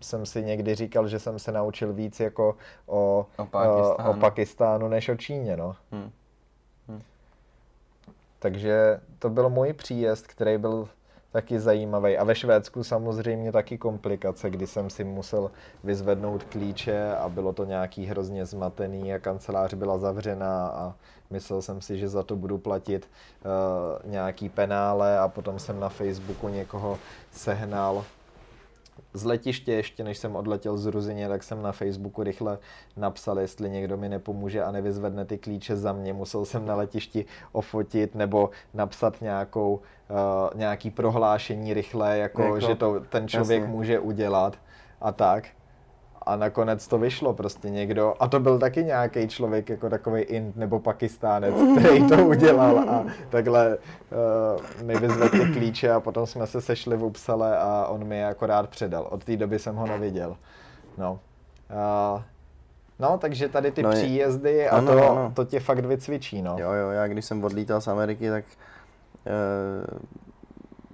jsem si někdy říkal, že jsem se naučil víc jako o, O Pákistánu. o Pakistánu než o Číně, no. Hm. Takže to byl můj příjezd, který byl taky zajímavý. A ve Švédsku samozřejmě taky komplikace, kdy jsem si musel vyzvednout klíče a bylo to nějaký hrozně zmatený a kancelář byla zavřená a myslel jsem si, že za to budu platit uh, nějaký penále a potom jsem na Facebooku někoho sehnal z letiště, ještě než jsem odletěl z Ruzině, tak jsem na Facebooku rychle napsal, jestli někdo mi nepomůže a nevyzvedne ty klíče za mě. Musel jsem na letišti ofotit nebo napsat nějakou, uh, nějaký prohlášení rychle, jako, Jako, že to ten člověk jasně. může udělat a tak. A nakonec to vyšlo prostě někdo, a to byl taky nějaký člověk, jako takový Ind nebo Pakistánec, který to *laughs* udělal a takhle uh, mi vyzvedl ty klíče a potom jsme se sešli v Upsale a on mi je akorát předal. Od té doby jsem ho neviděl. No. Uh, no, takže tady ty No je- příjezdy a ano, to, ano. to tě fakt vycvičí, no. Jo, jo, já když jsem odlítal z Ameriky, tak uh,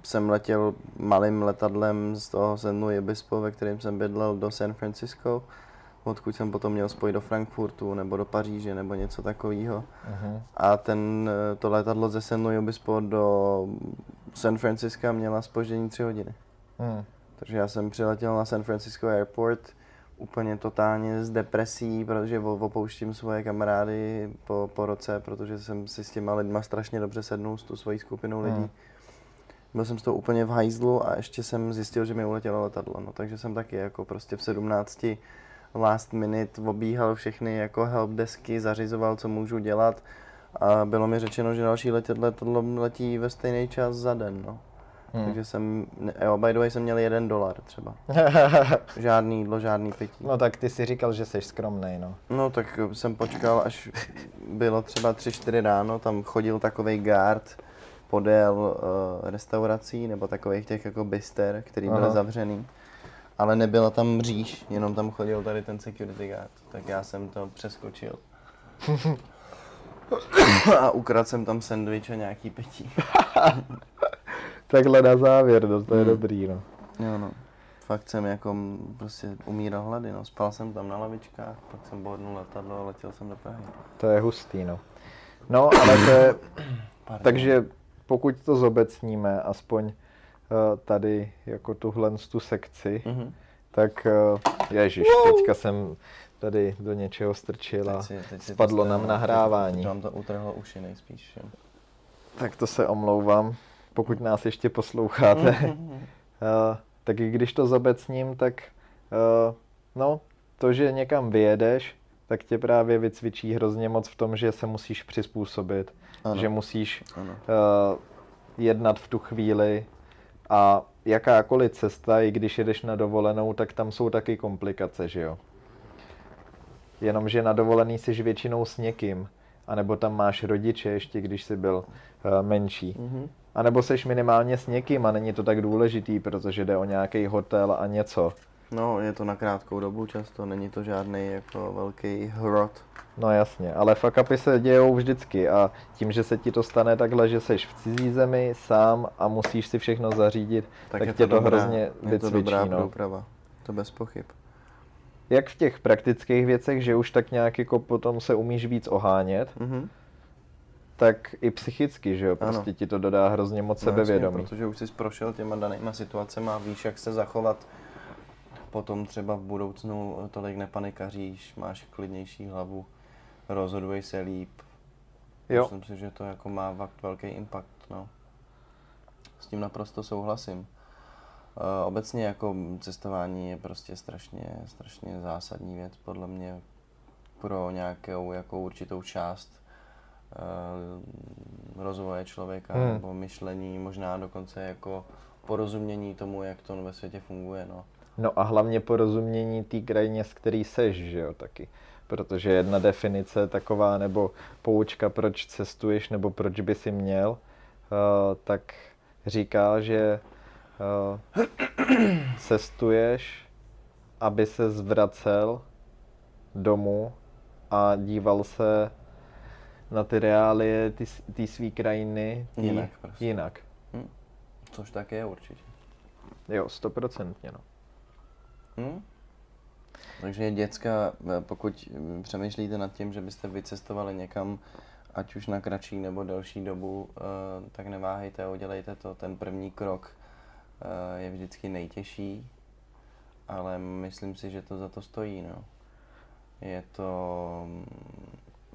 jsem letěl malým letadlem z toho San Luis Obispo, ve kterém jsem bydlel, do San Francisco, odkud jsem potom měl spojit do Frankfurtu nebo do Paříže nebo něco takového. Mhm. A ten, eh, to letadlo ze San Luis Obispo do San Francisca měla spoždění tři hodiny. Hmm. Takže já jsem přiletěl na San Francisco Airport úplně totálně s depresí, protože opouštím svoje kamarády po, po roce, protože jsem si s těma lidma strašně dobře sednul, s tou svojí skupinou lidí. Hmm. Byl jsem z toho úplně v hajzlu a ještě jsem zjistil, že mi uletělo letadlo, no, takže jsem taky jako prostě v 17 last minute obíhal všechny jako helpdesky, zařizoval, co můžu dělat a bylo mi řečeno, že další letadlo, letí ve stejný čas za den, no. Hmm. Takže jsem, jo, by the way jsem měl jeden dolar třeba. *laughs* Žádný jídlo, žádný pití. no tak ty si říkal, že jsi skromnej, no. No tak jsem počkal, až bylo třeba 3-4 ráno, tam chodil takový guard podél uh, restaurací nebo takových těch jako bister, který byly Aha. zavřený. Ale nebyla tam mříž, jenom tam chodil tady ten security guard. Tak já jsem to přeskočil. *coughs* a ukradl jsem tam sendvič a nějaký pití. *laughs* Takhle na závěr, no, to je Hmm. dobrý, no. Jo no. Fakt jsem jako prostě umíral hlady, no. Spal jsem tam na lavičkách, pak jsem bodnul letadlo a letěl jsem do Prahy. To je hustý, no. No, ale to je, *coughs* Pardon. takže pokud to zobecníme, aspoň uh, tady jako tuhle tu sekci, Mhm. tak uh, ježiš, teďka jsem tady do něčeho strčil a Teď si- teď si spadlo nám nahrávání. teď Vám to utrhlo uši nejspíš. jo. tak to se omlouvám, pokud nás ještě posloucháte. Mhm. uh, *laughs* tak i když to zobecním, tak uh, no, to, že někam vyjedeš, tak tě právě vycvičí hrozně moc v tom, že se musíš přizpůsobit, Ano. že musíš Ano. uh, jednat v tu chvíli a jakákoliv cesta, i když jedeš na dovolenou, tak tam jsou taky komplikace, že jo. Jenomže na dovolený jsi většinou s někým, anebo tam máš rodiče ještě, když jsi byl uh, menší. Mhm. A nebo seš minimálně s někým a není to tak důležitý, protože jde o nějaký hotel a něco. No, je to na krátkou dobu často, není to žádný jako velký hrot. No jasně, ale fuck upy se dějou vždycky a tím, že se ti to stane takhle, že seš v cizí zemi sám a musíš si všechno zařídit, tak, tak je tě to, dobrá, hrozně je to dobrá no. průprava. To bez pochyb. Jak v těch praktických věcech, že už tak nějak jako potom se umíš víc ohánět, Mhm. tak i psychicky, že jo, Ano. prostě ti to dodá hrozně moc No jasně, sebevědomí. protože už jsi prošel těma danýma situacemi a víš, jak se zachovat. Potom třeba v budoucnu tolik nepanikaříš, máš klidnější hlavu, rozhoduješ se líp. Jo. Myslím si, že to jako má fakt velký impact, no. S tím naprosto souhlasím. Eh, Obecně jako cestování je prostě strašně, strašně zásadní věc podle mě pro nějakou jako určitou část eh, rozvoje člověka Hmm. nebo myšlení, možná dokonce jako porozumění tomu, jak to ve světě funguje, no. No a hlavně porozumění té krajině, z který seš, že jo, taky. Protože jedna definice taková, nebo poučka, proč cestuješ, nebo proč by si měl, uh, tak říká, že uh, cestuješ, aby se zvracel domů a díval se na ty reálie té své krajiny Jinak prostě. jinak. Což tak je určitě. Jo, stoprocentně, no. Hm? Takže děcka, eh, pokud přemýšlíte nad tím, že byste vycestovali někam, ať už na kratší nebo delší dobu, eh, tak neváhejte, udělejte to. Ten první krok eh, je vždycky nejtěžší, ale myslím si, že to za to stojí. No. Je to hm,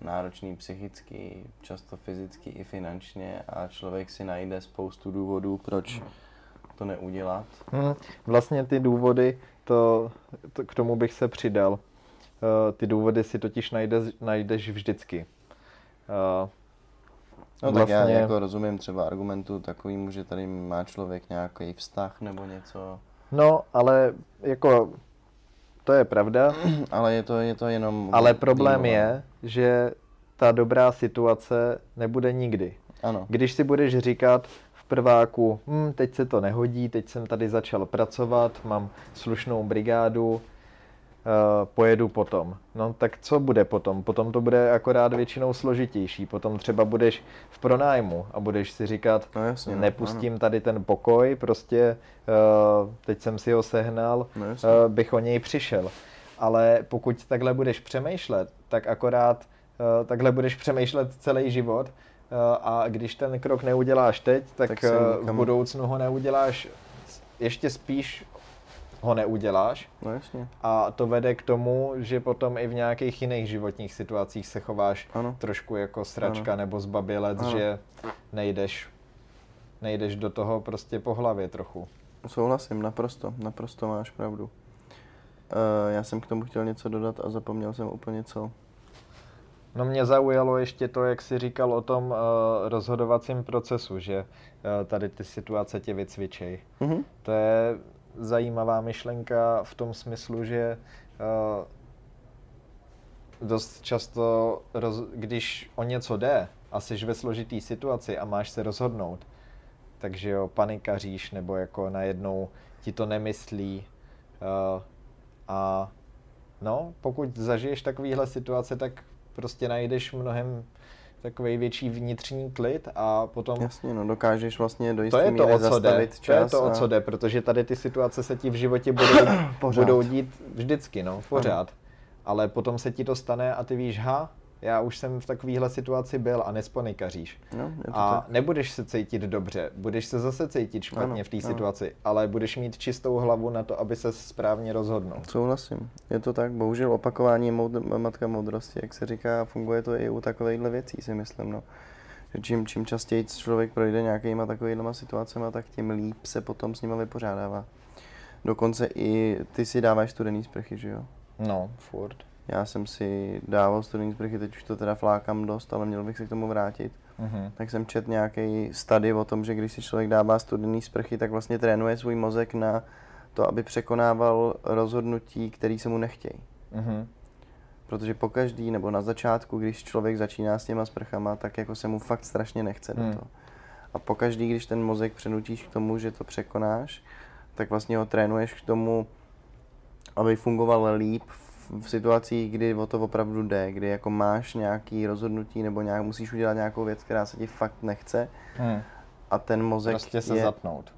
náročný psychicky, často fyzicky i finančně a člověk si najde spoustu důvodů, proč to neudělat. Hmm, vlastně ty důvody, to, to, k tomu bych se přidal. Uh, ty důvody si totiž najde, najdeš vždycky. Uh, No tak já Vlastně- jako rozumím třeba argumentu takovýmu, že tady má člověk nějaký vztah nebo něco, no, ale jako to je pravda, *clears throat* ale je to, je to jenom... ale problém týmová. je, že ta dobrá situace nebude nikdy. Ano, Když si budeš říkat v prváku, hm, teď se to nehodí, teď jsem tady začal pracovat, mám slušnou brigádu, eh, pojedu potom. No tak co bude potom? Potom to bude akorát většinou složitější. Potom třeba budeš v pronájmu a budeš si říkat, no jasně. no, nepustím tady ten pokoj, prostě eh, teď jsem si ho sehnal, No jasně. eh, bych o něj přišel. Ale pokud takhle budeš přemýšlet, tak akorát eh, takhle budeš přemýšlet celý život a když ten krok neuděláš teď, tak, Tak se v budoucnu ho neuděláš, ještě spíš ho neuděláš No jasně, a to vede k tomu, že potom i v nějakých jiných životních situacích se chováš ano. trošku jako sračka Ano. nebo zbabělec, Ano. že nejdeš, nejdeš do toho prostě po hlavě trochu. Souhlasím, naprosto, naprosto máš pravdu. Uh, já jsem k tomu chtěl něco dodat a zapomněl jsem úplně co. No mě zaujalo ještě to, jak jsi říkal o tom uh, rozhodovacím procesu, že uh, tady ty situace tě vycvičej. Mhm. To je zajímavá myšlenka v tom smyslu, že uh, dost často, roz, když o něco jde a jsi ve složitý situaci a máš se rozhodnout, takže jo, panikaříš nebo jako najednou ti to nemyslí uh, a no, pokud zažiješ takovýhle situace, tak prostě najdeš mnohem takový větší vnitřní klid a potom Jasně, no dokážeš vlastně do to jisté je to, míry o co jde. zastavit To je čas. to, o a- co jde, protože tady ty situace se ti v životě budou, *coughs* budou dít vždycky, no, pořád. Ale potom se ti to stane a ty víš, ha, já už jsem v takovéhle situaci byl a nesponikaříš. No, A tak. nebudeš se cítit dobře, budeš se zase cítit špatně Ano, v té situaci, ale budeš mít čistou hlavu na to, aby se správně rozhodnul. Souhlasím, je to tak, bohužel opakování je moud- matka moudrosti, jak se říká, funguje to i u takovýchhle věcí, si myslím, no. Že čím, čím častěji člověk projde nějakýma takovýhlema situacemi, tak tím líp se potom s nimi vypořádává. Dokonce i ty si dáváš studený sprchy, že jo? No, furt. Já jsem si dával studený sprchy, teď už to teda flákám dost, ale měl bych se k tomu vrátit. Mhm. Tak jsem čet nějaký study o tom, že když si člověk dává studený sprchy, tak vlastně trénuje svůj mozek na to, aby překonával rozhodnutí, které se mu nechtějí. Mhm. Protože po každý, nebo na začátku, když člověk začíná s těma sprchama, tak jako se mu fakt strašně nechce Hmm. do toho. A pokaždý, když ten mozek přenutíš k tomu, že to překonáš, tak vlastně ho trénuješ k tomu, aby fungoval líp v situacích, kdy o to opravdu jde, kdy jako máš nějaký rozhodnutí nebo nějak, musíš udělat nějakou věc, která se ti fakt nechce Hmm. a ten mozek Prostě se je, zatnout.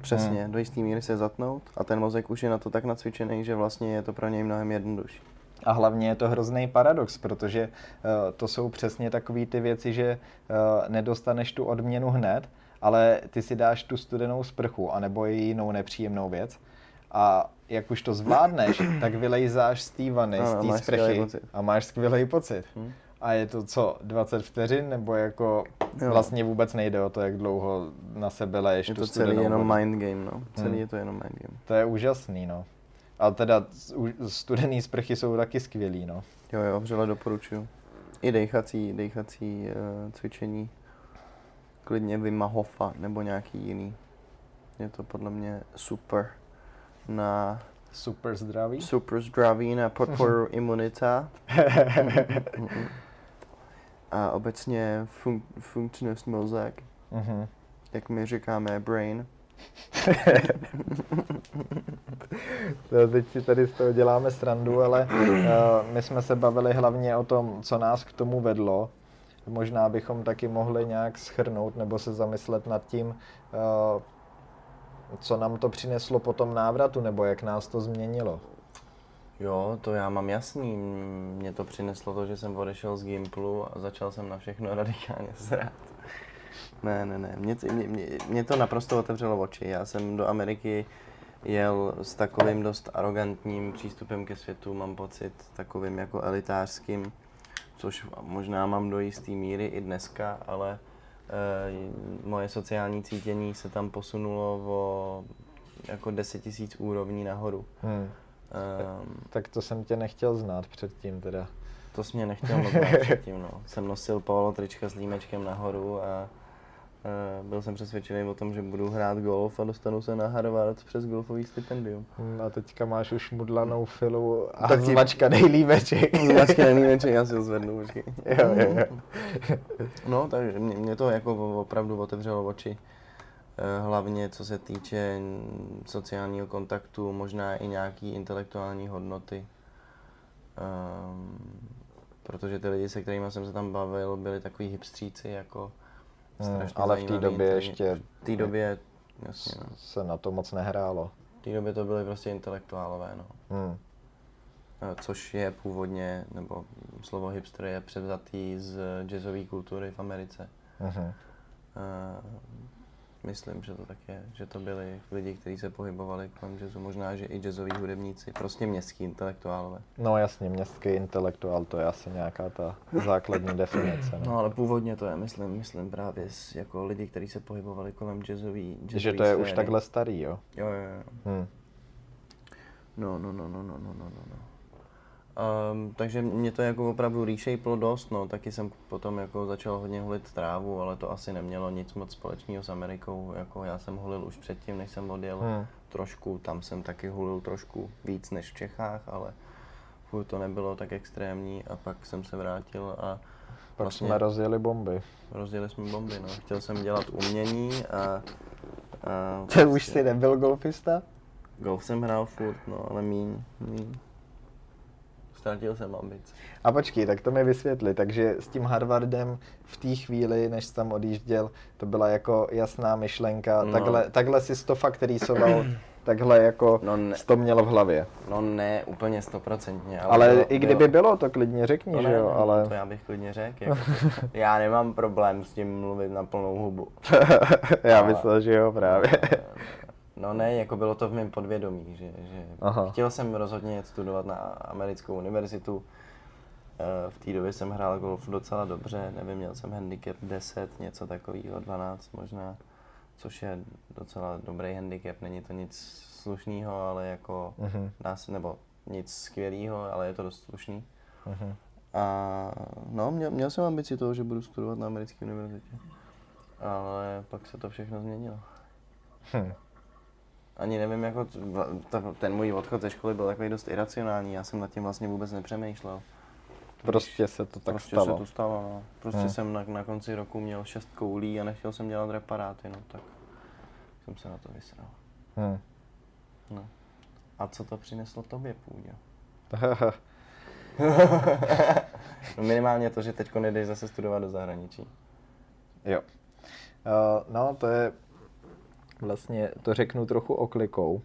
přesně, hmm. do jisté míry se zatnout a ten mozek už je na to tak nacvičený, že vlastně je to pro něj mnohem jednodušší. A hlavně je to hrozný paradox, protože uh, to jsou přesně takové ty věci, že uh, nedostaneš tu odměnu hned, ale ty si dáš tu studenou sprchu, anebo jinou nepříjemnou věc. A jak už to zvládneš, *clears throat* tak vylejzáš z té vany, Ano, z té sprchy a máš skvělý pocit. Hm. A je to co, 20 vteřin, nebo jako Jo. vlastně vůbec nejde o to, jak dlouho na sebe leješ Je tu to celý jenom vodu. mind game, no. Celý Hmm. je to jenom mind game. To je úžasný, no. A teda studený sprchy jsou taky skvělý, no. Jo, jo, vřele doporučuju. I dechací, dechací uh, cvičení. Klidně Wima Hofa nebo nějaký jiný. Je to podle mě super na Super zdravý. super zdraví, na podporu imunita *laughs* a obecně fun- funkčnost mozek, Mhm. jak my říkáme brain. To *laughs* teď si tady z toho děláme srandu, ale uh, my jsme se bavili hlavně o tom, co nás k tomu vedlo. Možná bychom taky mohli nějak schrnout nebo se zamyslet nad tím, uh, co nám to přineslo po tom návratu, nebo jak nás to změnilo. Jo, to já mám jasný. Mě to přineslo to, že jsem odešel z Gimplu a začal jsem na všechno *laughs* radikálně srát. Ne, ne, ne. Mě, mě, mě, mě to naprosto otevřelo oči. Já jsem do Ameriky jel s takovým dost arrogantním přístupem ke světu, mám pocit, takovým jako elitářským, což možná mám do jisté míry i dneska, ale moje sociální cítění se tam posunulo o jako 10 tisíc úrovní nahoru. Hmm. Um, Tak to jsem tě nechtěl znát předtím teda. to jsi mě nechtěl moc znát předtím, no. Jsem nosil polo trička s límečkem nahoru a byl jsem přesvědčený o tom, že budu hrát golf a dostanu se na Harvard přes golfový stipendium. Hmm, A teďka máš už mudlanou filu a Tak ti- zmačkanej límeček. Zlačky na límeček, já si ho zvednu, počkej. jo, jo, jo. *laughs* No, takže mě, mě to jako opravdu otevřelo oči. Eh, Hlavně co se týče sociálního kontaktu, možná i nějaký intelektuální hodnoty. Um, protože ty lidi, se kterými jsem se tam bavil, byli takový hipstříci, jako Hmm, ale v té době ještě V té době, jasně no. se na to moc nehrálo. V té době to byly prostě intelektuálové, no. Hmm. Což je původně, nebo slovo hipster je převzatý z jazzové kultury v Americe. Mhm. Myslím, že to tak je, že to byli lidi, kteří se pohybovali kolem jazzu, možná, že i jazzoví hudebníci, prostě městský intelektuálové. No jasně, městský intelektuál, to je asi nějaká ta základní definice. No No. ale původně to je, myslím, myslím právě s, jako lidi, kteří se pohybovali kolem jazzový, jazzový Že to je už sféry. takhle starý, jo? Jo, jo, jo. Hmm. No, no, no, no, no, no, no, no. Um, takže mě to jako opravdu reshapelo dost, no, taky jsem potom jako začal hodně hulit trávu, ale to asi nemělo nic moc společného s Amerikou, jako já jsem hulil už předtím, než jsem odjel Hmm. trošku, tam jsem taky hulil trošku víc než v Čechách, ale furt to nebylo tak extrémní a pak jsem se vrátil a Pak vlastně jsme rozjeli bomby. rozdělili jsme bomby, no. Chtěl jsem dělat umění a, a *laughs* To už jsi nebyl golfista? golf jsem hrál furt, no, ale míň, míň. Ztratil jsem ambice. A počkej, tak to mi vysvětli. Takže s tím Harvardem v té chvíli, než tam odjížděl, to byla jako jasná myšlenka. No. Takhle, takhle jsi to fakt rýsoval, takhle jako No ne. to měl v hlavě. No ne úplně stoprocentně, ale, Ale bylo- i kdyby bylo, to klidně řekni, No že jo, no, ale To já bych klidně řekl. Jako. *laughs* já nemám problém s tím mluvit na plnou hubu. *laughs* já ale- myslel, že jo, právě. No ne, jako bylo to v mém podvědomí, že, že Aha. chtěl jsem rozhodně studovat na americkou univerzitu. Eh, V té době jsem hrál golf docela dobře, nevím, měl jsem handicap 10, něco takového, 12 možná, což je docela dobrý handicap, není to nic slušného, ale jako dá se, nebo nic skvělého, ale je to dost slušný. mhm. A no, měl, měl jsem ambici toho, že budu studovat na americké univerzitě. Ale pak se to všechno změnilo. Hm. Ani nevím, jako ten můj odchod ze školy byl takový dost iracionální, já jsem nad tím vlastně vůbec nepřemýšlel. Prostě se to tak prostě stalo. se to stalo, no. Prostě Hmm. jsem na, na konci roku měl šest koulí a nechtěl jsem dělat reparáty, no tak jsem se na to vysral. Hm. No. A co to přineslo tobě, Půdě? *laughs* no minimálně to, že teď nejdeš zase studovat do zahraničí. jo. Uh, no, to je vlastně, to řeknu trochu oklikou. Uh,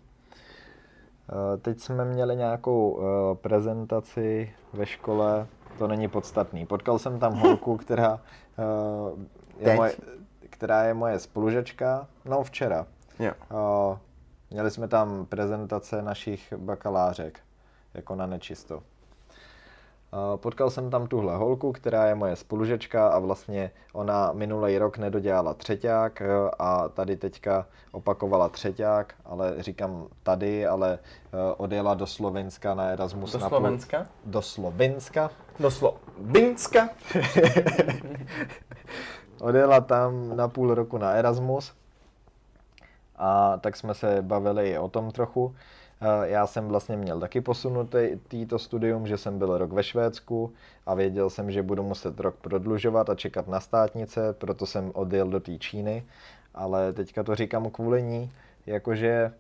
teď jsme měli nějakou uh, prezentaci ve škole, to není podstatný. Potkal jsem tam holku, *laughs* která, uh, je moje, která je moje spolužečka, no včera. Jo. Měli jsme tam prezentace našich bakalářek, jako na nečisto. Uh, Potkal jsem tam tuhle holku, která je moje spolužečka a vlastně ona minulý rok nedodělala třeťák jo, a tady teďka opakovala třeťák, ale říkám tady, ale uh, odjela do Slovenska na Erasmus. Do na půl- Slovenska? Do Slovenska. Do Slovinska? *laughs* Odjela tam na půl roku na Erasmus a tak jsme se bavili i o tom trochu. Eh, Já jsem vlastně měl taky posunutý týto studium, že jsem byl rok ve Švédsku a věděl jsem, že budu muset rok prodlužovat a čekat na státnice, proto jsem odjel do té Číny, ale teďka to říkám kvůli ní, jakože eh,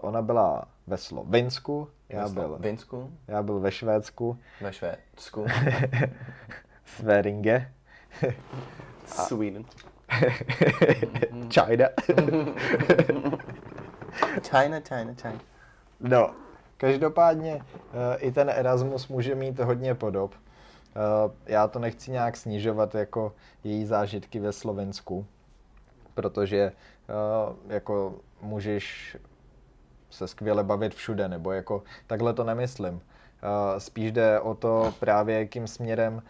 ona byla ve Slovinsku, já byl, Slovinsku? já byl ve Švédsku, Ve Švédsku? *laughs* Sveringe, *laughs* Sweden. *laughs* China. China, China, China. No, každopádně eh, i ten Erasmus může mít hodně podob. Eh, Já to nechci nějak snižovat jako její zážitky ve Slovensku, protože eh, jako můžeš se skvěle bavit všude, nebo jako takhle to nemyslím. Spíš jde o to právě, jakým směrem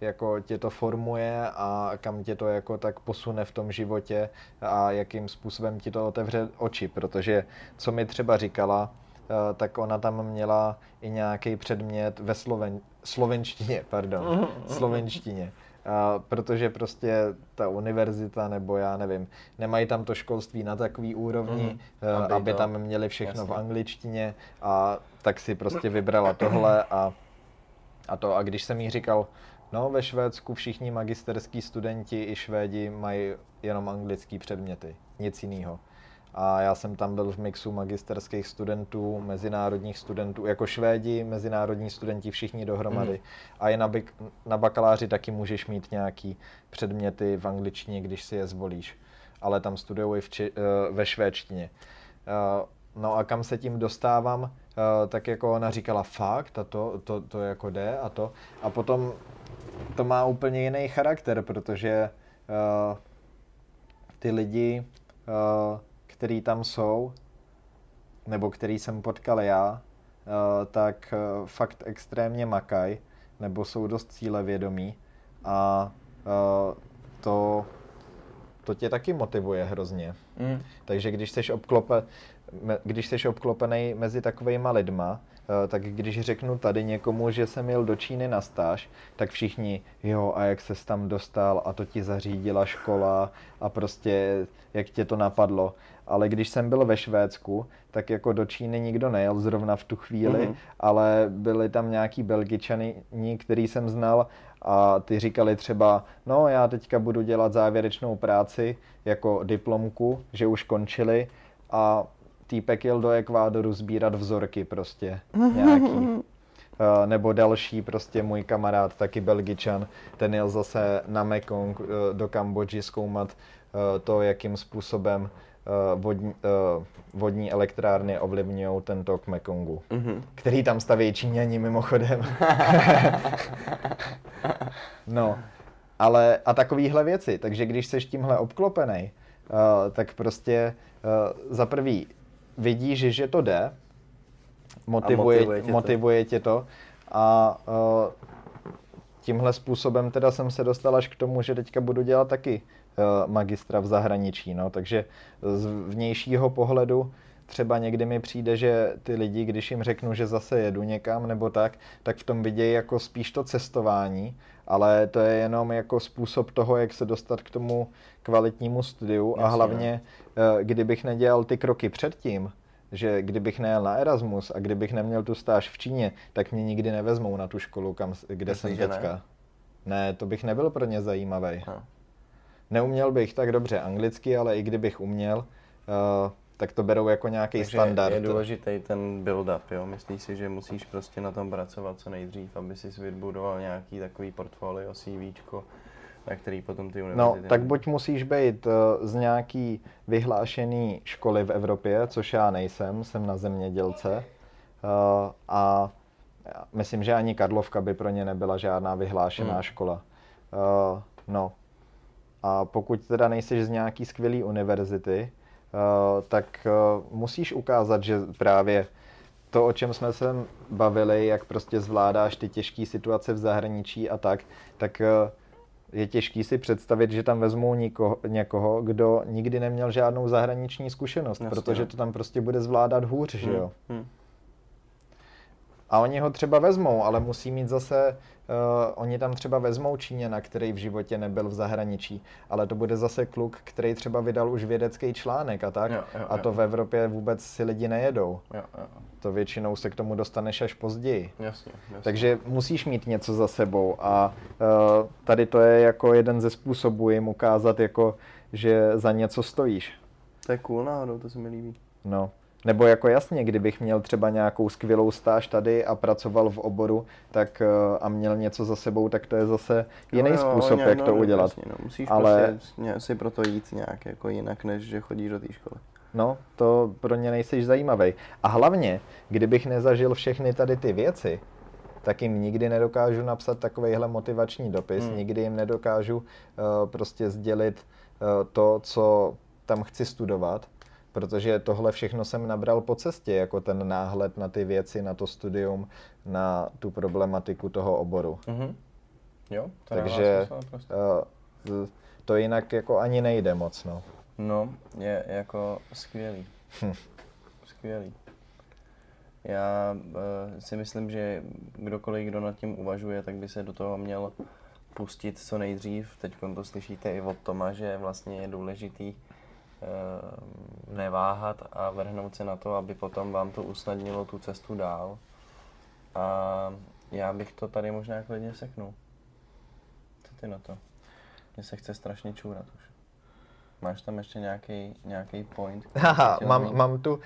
jako tě to formuje a kam tě to jako tak posune v tom životě a jakým způsobem ti to otevře oči, protože co mi třeba říkala, eh, tak ona tam měla i nějaký předmět ve Sloven, slovenštině, *laughs* pardon, slovenštině. A protože prostě ta univerzita, nebo já nevím, nemají tam to školství na takový úrovni, eh, Aby aby to- tam měli všechno v jasně. angličtině a tak si prostě vybrala tohle a, a to. A když jsem jí říkal, no ve Švédsku všichni magisterský studenti i Švédi mají jenom anglický předměty, nic jiného. A já jsem tam byl v mixu magisterských studentů, mezinárodních studentů, jako Švédi, mezinárodní studenti, všichni dohromady. Mhm. A i na, bik- na bakaláři taky můžeš mít nějaký předměty v angličtině, když si je zvolíš. Ale tam studují i v či, eh, ve švédštině. Eh, No a kam se tím dostávám, eh, tak jako ona říkala fakt a to, to, to jako jde a to. A potom to má úplně jiný charakter, protože eh, ty lidi, eh, který tam jsou, nebo který jsem potkal já, eh, tak eh, fakt extrémně makaj, nebo jsou dost cílevědomí a eh, to, to tě taky motivuje hrozně. Mm. Takže když jsi, obklope, když jsi obklopený mezi takovýma lidma, tak když řeknu tady někomu, že jsem jel do Číny na stáž, tak všichni, jo, a jak ses tam dostal a to ti zařídila škola a prostě jak tě to napadlo. Ale když jsem byl ve Švédsku, tak jako do Číny nikdo nejel zrovna v tu chvíli, Mhm. ale byli tam nějaký belgičani, který jsem znal a ty říkali třeba, no já teďka budu dělat závěrečnou práci jako diplomku, že už končili a týpek jel do Ekvádoru sbírat vzorky prostě nějaký. *laughs* Eh, Nebo další, prostě můj kamarád, taky Belgičan, ten jel zase na Mekong eh, do Kambodži zkoumat eh, to, jakým způsobem eh, vodní, eh, vodní elektrárny ovlivňují ten tok Mekongu, Mhm. který tam staví Číňani mimochodem. *laughs* no, ale a takovýhle věci, takže když seš tímhle obklopený, uh, tak prostě uh, za prvý vidíš, že to jde, motivuje, motivuje tě to. motivuje tě to. A uh, tímhle způsobem teda jsem se dostal až k tomu, že teďka budu dělat taky uh, magistra v zahraničí, no, takže z vnějšího pohledu třeba někdy mi přijde, že ty lidi, když jim řeknu, že zase jedu někam nebo tak, tak v tom vidějí jako spíš to cestování, ale to je jenom jako způsob toho, jak se dostat k tomu kvalitnímu studiu a hlavně, eh, kdybych nedělal ty kroky předtím, že kdybych nejel na Erasmus a kdybych neměl tu stáž v Číně, tak mě nikdy nevezmou na tu školu, kam, kde Myslíš, jsem teďka. ne? Ne? to bych nebyl pro ně zajímavý. No. Neuměl bych tak dobře anglicky, ale i kdybych uměl, uh, tak to berou jako nějaký Takže standard. je důležitý ten build-up, jo? Myslíš si, že musíš prostě na tom pracovat co nejdřív, aby si vybudoval nějaký takový portfolio, CVčko, na který potom ty No, univerzity... tak buď musíš být uh, z nějaký vyhlášený školy v Evropě, což já nejsem, jsem na zemědělce. Uh, a myslím, že ani Karlovka by pro ně nebyla žádná vyhlášená Hmm. škola. Uh, no. A pokud teda nejseš z nějaký skvělý univerzity, tak uh, musíš ukázat, že právě to, o čem jsme se bavili, jak prostě zvládáš ty těžké situace v zahraničí a tak, tak uh, je těžký si představit, že tam vezmou nikoho, někoho, kdo nikdy neměl žádnou zahraniční zkušenost, Jasně, protože no. to tam prostě bude zvládat hůř, že jo. Hmm. A oni ho třeba vezmou, ale musí mít zase, uh, oni tam třeba vezmou Číňana, který v životě nebyl v zahraničí, ale to bude zase kluk, který třeba vydal už vědecký článek a tak. Jo, jo, a to jo. v Evropě vůbec si lidi nejedou. Jo, jo. To většinou se k tomu dostaneš až později. Jasně, jasně. Takže musíš mít něco za sebou a uh, tady to je jako jeden ze způsobů jim ukázat, jako, že za něco stojíš. To je cool náhodou, to se mi líbí. No. Nebo jako jasně, kdybych měl třeba nějakou skvělou stáž tady a pracoval v oboru tak, uh, a měl něco za sebou, tak to je zase jiný No jo, způsob, nějak- jak no, to no, udělat. Jasně, no. Musíš Ale- prostě si pro to jít nějak jako jinak, než že chodíš do té školy. No, to pro ně nejseš zajímavý. A hlavně, kdybych nezažil všechny tady ty věci, tak jim nikdy nedokážu napsat takovejhle motivační dopis, Hmm. nikdy jim nedokážu uh, prostě sdělit uh, to, co tam chci studovat, protože tohle všechno jsem nabral po cestě, jako ten náhled na ty věci, na to studium, na tu problematiku toho oboru. Mhm. Jo, to Takže uh, to jinak jako ani nejde moc, no. No, je jako skvělý. Hm. Skvělý. Já uh, si myslím, že kdokoliv, kdo nad tím uvažuje, tak by se do toho měl pustit co nejdřív. Teď to slyšíte i od Toma, že vlastně je důležitý neváhat a vrhnout se na to, aby potom vám to usnadnilo tu cestu dál. A já bych to tady možná klidně seknul. Co ty na to? Mně se chce strašně čůrat už. Máš tam ještě nějaký nějaký point? *laughs* chtěl mám, mám tu uh,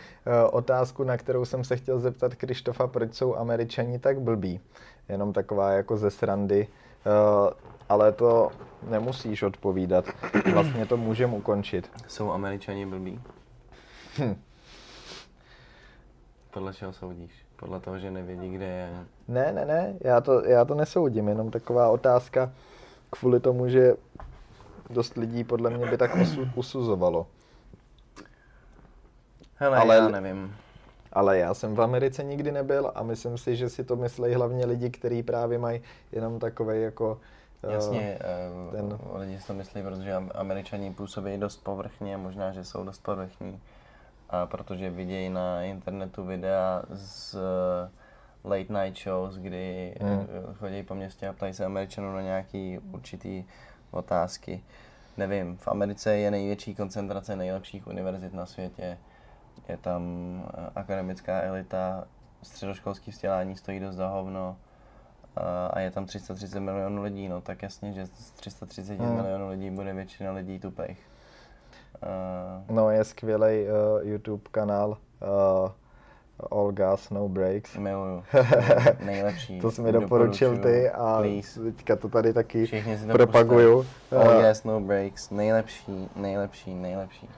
otázku, na kterou jsem se chtěl zeptat Krištofa, proč jsou američani tak blbí. Jenom taková jako ze srandy, uh, ale to nemusíš odpovídat. Vlastně to můžeme ukončit. Jsou američani blbí? Hm. Podle čeho soudíš? Podle toho, že nevědí, kde je. Ne, ne, ne, já to, já to nesoudím, jenom taková otázka kvůli tomu, že dost lidí podle mě by tak usu, usuzovalo. Hele, Ale- já nevím. Ale já jsem v Americe nikdy nebyl a myslím si, že si to myslejí hlavně lidi, kteří právě mají jenom takový jako... eh, Jasně, ten- ten... lidi si to myslí, protože Am- američani působí dost povrchně, možná, že jsou dost povrchní. A protože vidějí na internetu videa z eh, late night shows, kdy hmm. chodí po městě a ptají se američanů na nějaký určitý otázky. Nevím, v Americe je největší koncentrace nejlepších univerzit na světě. Je tam eh, akademická elita, středoškolské vzdělání stojí dost za hovno a- a je tam 330 milionů lidí, no tak jasně, že z 330 Hmm. milionů lidí bude většina lidí tupých. Uh, No, je skvělý uh, YouTube kanál uh, All Gas, No Breaks. miluju. *laughs* Nejlepší. To jsi mi doporučil ty a Please. teďka to tady taky propaguju. All gas, no breaks. Nejlepší, nejlepší, nejlepší.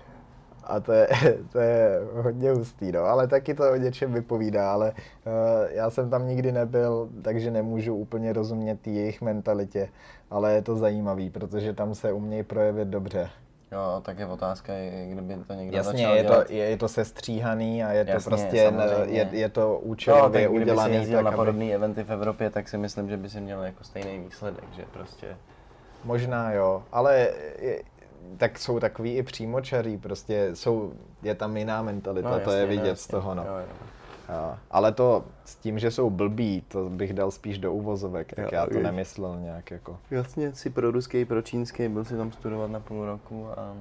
A to je, *laughs* to je hodně hustý, no, ale taky to o něčem vypovídá, ale uh, já jsem tam nikdy nebyl, takže nemůžu úplně rozumět jejich mentalitě, ale je to zajímavý, protože tam se umějí projevit dobře. Jo, tak je otázka, kdyby to někdo Jasně, začal je to, dělat. je, je to sestříhaný a je to Jasně, prostě, samozřejmě. je, je to No, účelově tak kdyby si udělaný jezdil tak, na aby... podobné eventy v Evropě, tak si myslím, že by si měl jako stejný výsledek, že prostě... Možná jo, ale je, tak jsou takový i přímočarí, prostě jsou, je tam jiná mentalita, to je vidět z jasně. toho, no. Jo, jo. Jo, ale to s tím, že jsou blbí, to bych dal spíš do uvozovek, tak Jo, já to víš. nemyslel nějak jako. Jasně, si pro ruský, pro čínský, byl si tam studovat na půl roku a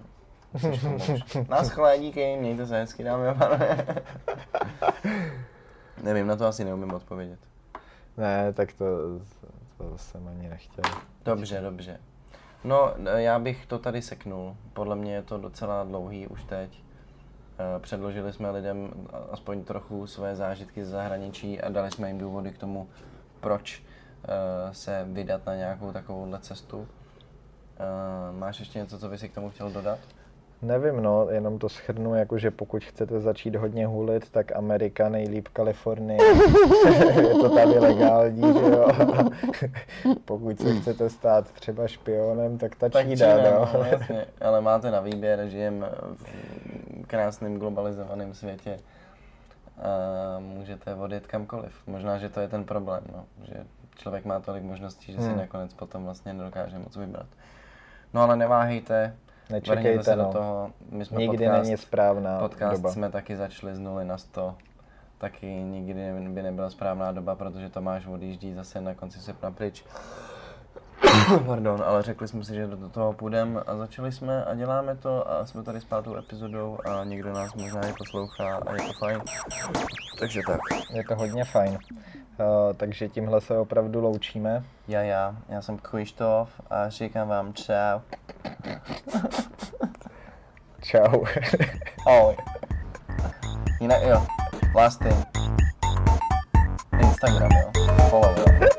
pomůct. Naschle, díky, mějte se hezky, dámy a pánové. Nevím, na to asi neumím odpovědět. Ne, tak to, to jsem ani nechtěl. Dobře, dobře. No, já bych to tady seknul. Podle mě je to docela dlouhý už teď. Eh, Předložili jsme lidem aspoň trochu své zážitky z zahraničí a dali jsme jim důvody k tomu, proč eh, se vydat na nějakou takovouhle cestu. Máš ještě něco, co bys si k tomu chtěl dodat? Nevím, no, jenom to schrnu, jakože pokud chcete začít hodně hulit, tak Amerika, nejlíp Kalifornie, *laughs* je to tady legální, že jo. *laughs* pokud se chcete stát třeba špionem, tak ta Tak Čína, Čína, no. no, *laughs* jasně. Ale máte na výběr, žijeme v krásném globalizovaném světě. A můžete odjet kamkoliv. Možná, že to je ten problém, no. že člověk má tolik možností, že si Hmm. nakonec potom vlastně nedokáže moc vybrat. No ale neváhejte, Nečekejte, se no. do toho. My jsme Nikdy podcast, není správná podcast doba. jsme taky začali z nuly na 100. Taky nikdy by nebyla správná doba, protože Tomáš odjíždí zase na konci srpna pryč. *coughs* Pardon, ale řekli jsme si, že do do toho půjdeme a začali jsme a děláme to a jsme tady s pátou epizodou a někdo nás možná i poslouchá a je to fajn. Takže tak. Je to hodně fajn. Uh, takže tímhle se opravdu loučíme. Já, já, já jsem Krištof a říkám vám čau. *laughs* Čau. Ahoj. Jinak jo, last thing. Instagram jo, follow jo.